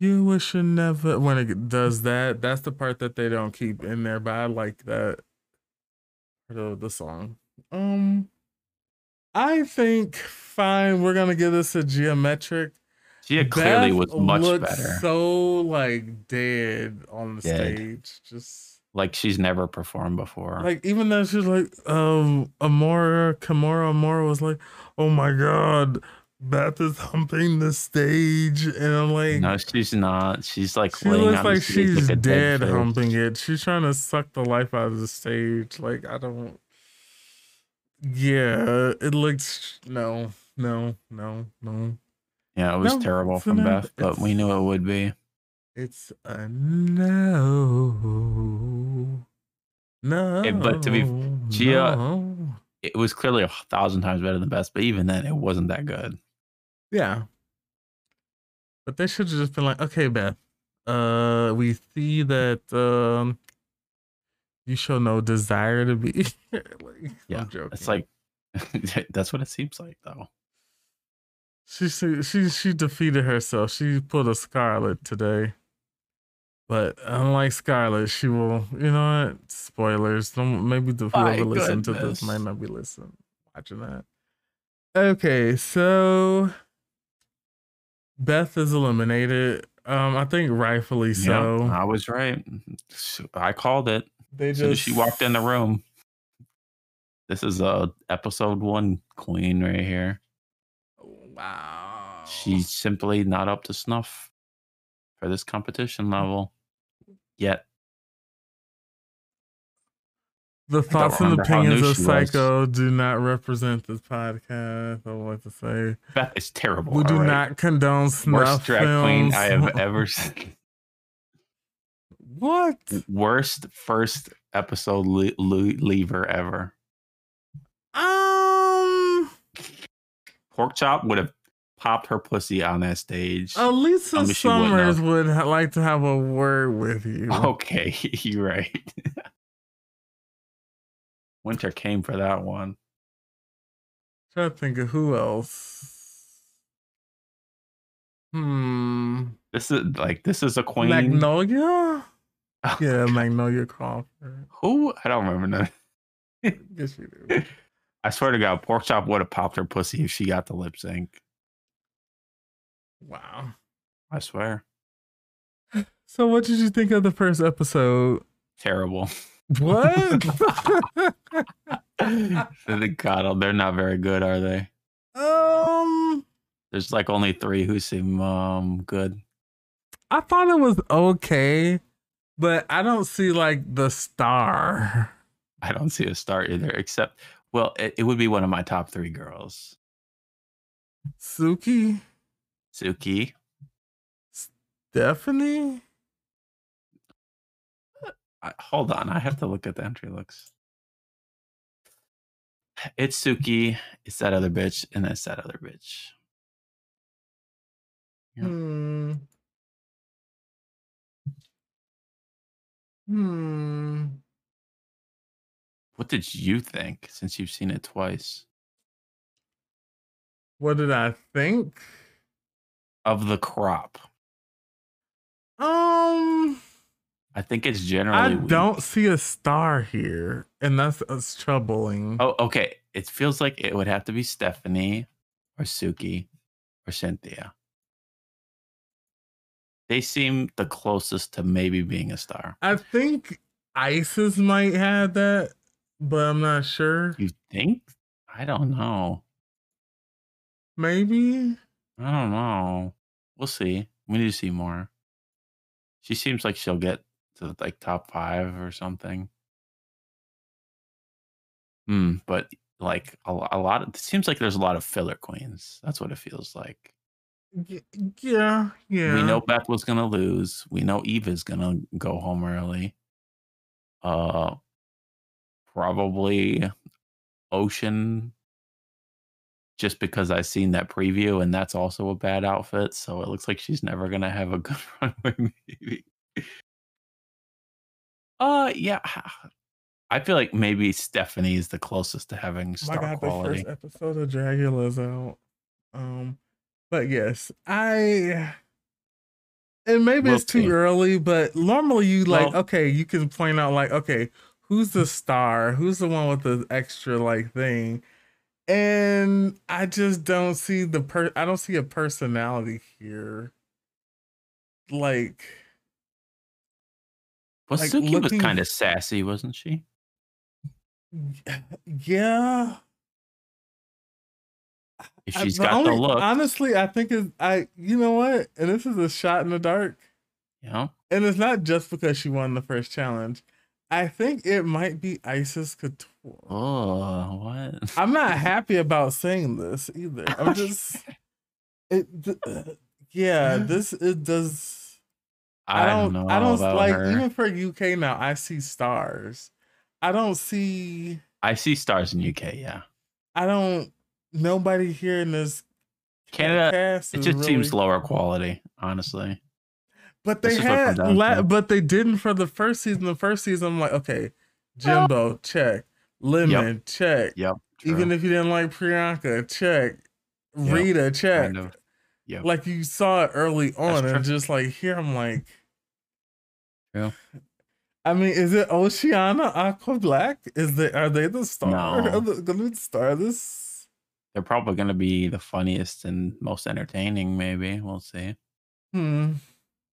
You wish you never. When it does that, that's the part that they don't keep in there. But I like that part of the song. Um, I think fine. We're gonna give this a Gia Metric. Gia clearly Beth was much better. So like dead on the Dead. stage, just like she's never performed before. like even though she's like um Amora Kimora Amour was like, oh my god, Beth is humping the stage, and I'm like, no, she's not. She's like she looks on the like stage she's like a dead humping it. She's trying to suck the life out of the stage. Like I don't. Yeah, it looks no, no, no, no. Yeah, it was No, terrible from an- Beth, but we knew it would be. It's a no. No. Eh, but to be- Gia- no. It was clearly a thousand times better than Beth, but even then, it wasn't that good. Yeah. But they should have just been like, okay, Beth, uh, we see that um you show no desire to be here. like, Yeah. It's like that's what it seems like, though. She she she she defeated herself. She put a Scarlett today. But unlike Scarlett, she will. You know what? Spoilers. Don't maybe the My whoever listen to this might not be listening, watching that. Okay, so Beth is eliminated. Um, I think rightfully so. I was right. I called it. they As soon as just she walked in the room. This is a episode one queen right here. Wow. She's simply not up to snuff for this competition level yet. the thoughts and opinions of she was. Saiko do not represent this podcast. I would like to say Beth is terrible. we do alright? not condone snuff worst drag films. queen I have ever seen. What? Worst first episode le- le- lever ever. Um, Pork chop would have popped her pussy on that stage. Alisa Summers would like to have a word with you. Okay, you're right. Winter came for that one. Trying to think of who else. Hmm. This is like this is a queen. Magnolia? Yeah, Magnolia Crawford. Who? I don't remember none. Yes, you do. I swear to God, pork chop would have popped her pussy if she got the lip sync. Wow. I swear. So, what did you think of the first episode? Terrible. What? the God, they're not very good, are they? um, There's like only three who seem um good. I thought it was okay, but I don't see like the star. I don't see a star either, except well, it, it would be one of my top three girls. Suki, Suki. Stephanie. I, hold on, I have to look at the entry looks. It's Suki, it's that other bitch, and it's that other bitch. Yeah. Hmm. Hmm. What did you think since you've seen it twice? What did I think? Of the crop. Um, I think it's generally I weak. don't see a star here, and that's, that's troubling. Oh, okay. It feels like it would have to be Stephanie or Suki or Synthia. They seem the closest to maybe being a star. I think Icesis might have that, but I'm not sure. You think? I don't know. Maybe. I don't know. We'll see. We need to see more. She seems like she'll get to like top five or something. Hmm, but like a, a lot of it seems like there's a lot of filler queens. That's what it feels like. Yeah, yeah. We know Beth was gonna lose. We know Eva's gonna go home early. Uh probably Océane just because I've seen that preview and that's also a bad outfit, so it looks like she's never gonna have a good runway maybe. Uh yeah. I feel like maybe Stephanie is the closest to having Oh my star god, quality. the first episode of Dragula's out. Um, but yes, I. And maybe We'll it's too see. early, but normally you like Well- okay, you can point out like okay, who's the star, who's the one with the extra like thing, and I just don't see the per. I don't see a personality here. Like Well, like, Suki was kind of sassy, wasn't she? yeah, If I- she's the got only- the look, Honestly, I think is I. You know what? And this is a shot in the dark. know. And it's not just because she won the first challenge. I think it might be Icesis Couture. Oh, what? I'm not happy about saying this either. I'm just it. th- uh, yeah, this it does. I, don't, know I don't like her. even for UK now. I see stars. I don't see. I see stars in UK. Yeah, I don't. Nobody here in this Canada, it just seems lower quality, honestly. But they is what it had, comes la- but they didn't for the first season. The first season, I'm like, okay, Jimbo, check. Lemon, check. Yep. Even if you didn't like Priyanka, check. Yep, Rita, check. kind of. Yep. Like you saw it early on, and true. just like here, I'm like, yeah. I mean, is it Oceana Aqua Black? Is they are they the star? No. Are they gonna be the star of this? They're probably going to be the funniest and most entertaining. Maybe we'll see. Hmm.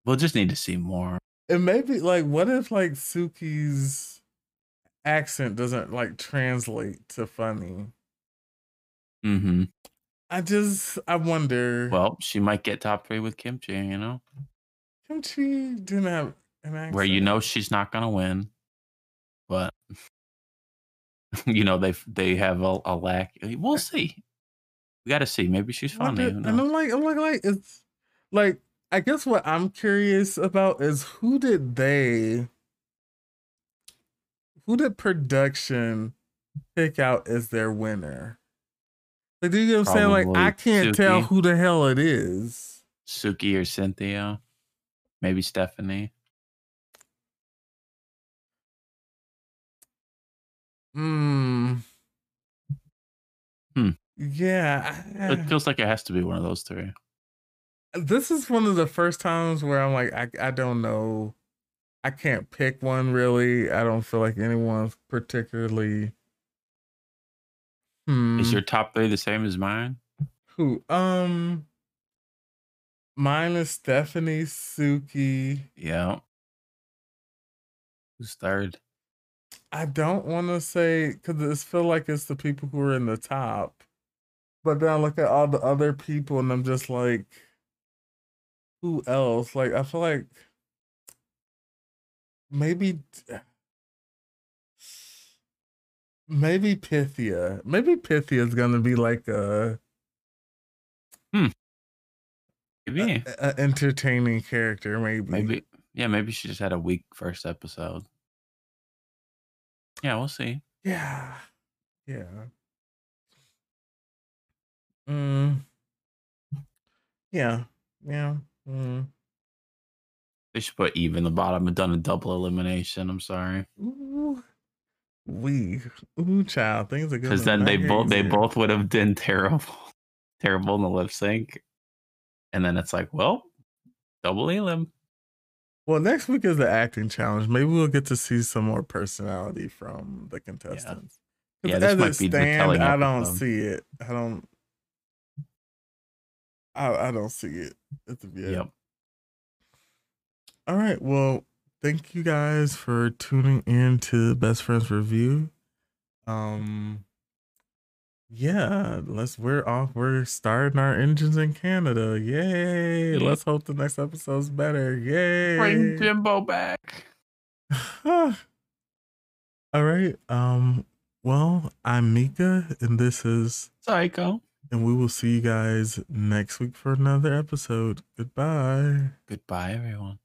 We'll just need to see more. And maybe like, what if like Suki's accent doesn't like translate to funny? Mm-hmm. I just I wonder. Well, she might get top three with Kimchi. You know, Kimchi didn't have an accent. where you know she's not going to win, but you know they they have a, a lack. We'll see. We got to see. Maybe she's funny. did- and? I'm like, I'm like, like it's like I guess what I'm curious about is who did they, who did production pick out as their winner? Like, do you know what I'm saying? Like, I can't tell who the hell it is. Suki or Synthia, maybe Stephanie. Hmm. Hmm. Yeah. It feels like it has to be one of those three. This is one of the first times where I'm like, I, I don't know. I can't pick one really. I don't feel like anyone's particularly Hmm. Is your top three the same as mine? who? Um, mine is Stephanie, Suki. Yeah. Who's third? I don't want to say because it feel like it's the people who are in the top, but then I look at all the other people and I'm just like, who else? Like I feel like maybe maybe Pythia. Maybe Pythia is gonna be like a, hmm. Maybe. a, a entertaining character. Maybe. Maybe. Yeah, maybe she just had a weak first episode. Yeah, we'll see. Yeah. Yeah. Mm. Yeah. Yeah. Mm. They should put Eve in the bottom and done a double elimination. I'm sorry. Ooh. We. Ooh, child. Things are good. Because then they both they both would have done terrible, terrible in the lip sync, and then it's like, well, double elim. Well, next week is the acting challenge. Maybe we'll get to see some more personality from the contestants. Yeah, this as might it be the stand, telling I don't see it. I don't. I I don't see it at the yet. Yep. All right. Well, thank you guys for tuning in to Best Friends RuView. Um yeah, let's we're off. We're starting our engines in Canada. Yay. Yeah. Let's hope the next episode's better. Yay. Bring Jimbo back. All right. Um well, I'm Mika and this is Saiko. And we will see you guys next week for another episode. Goodbye. Goodbye, everyone.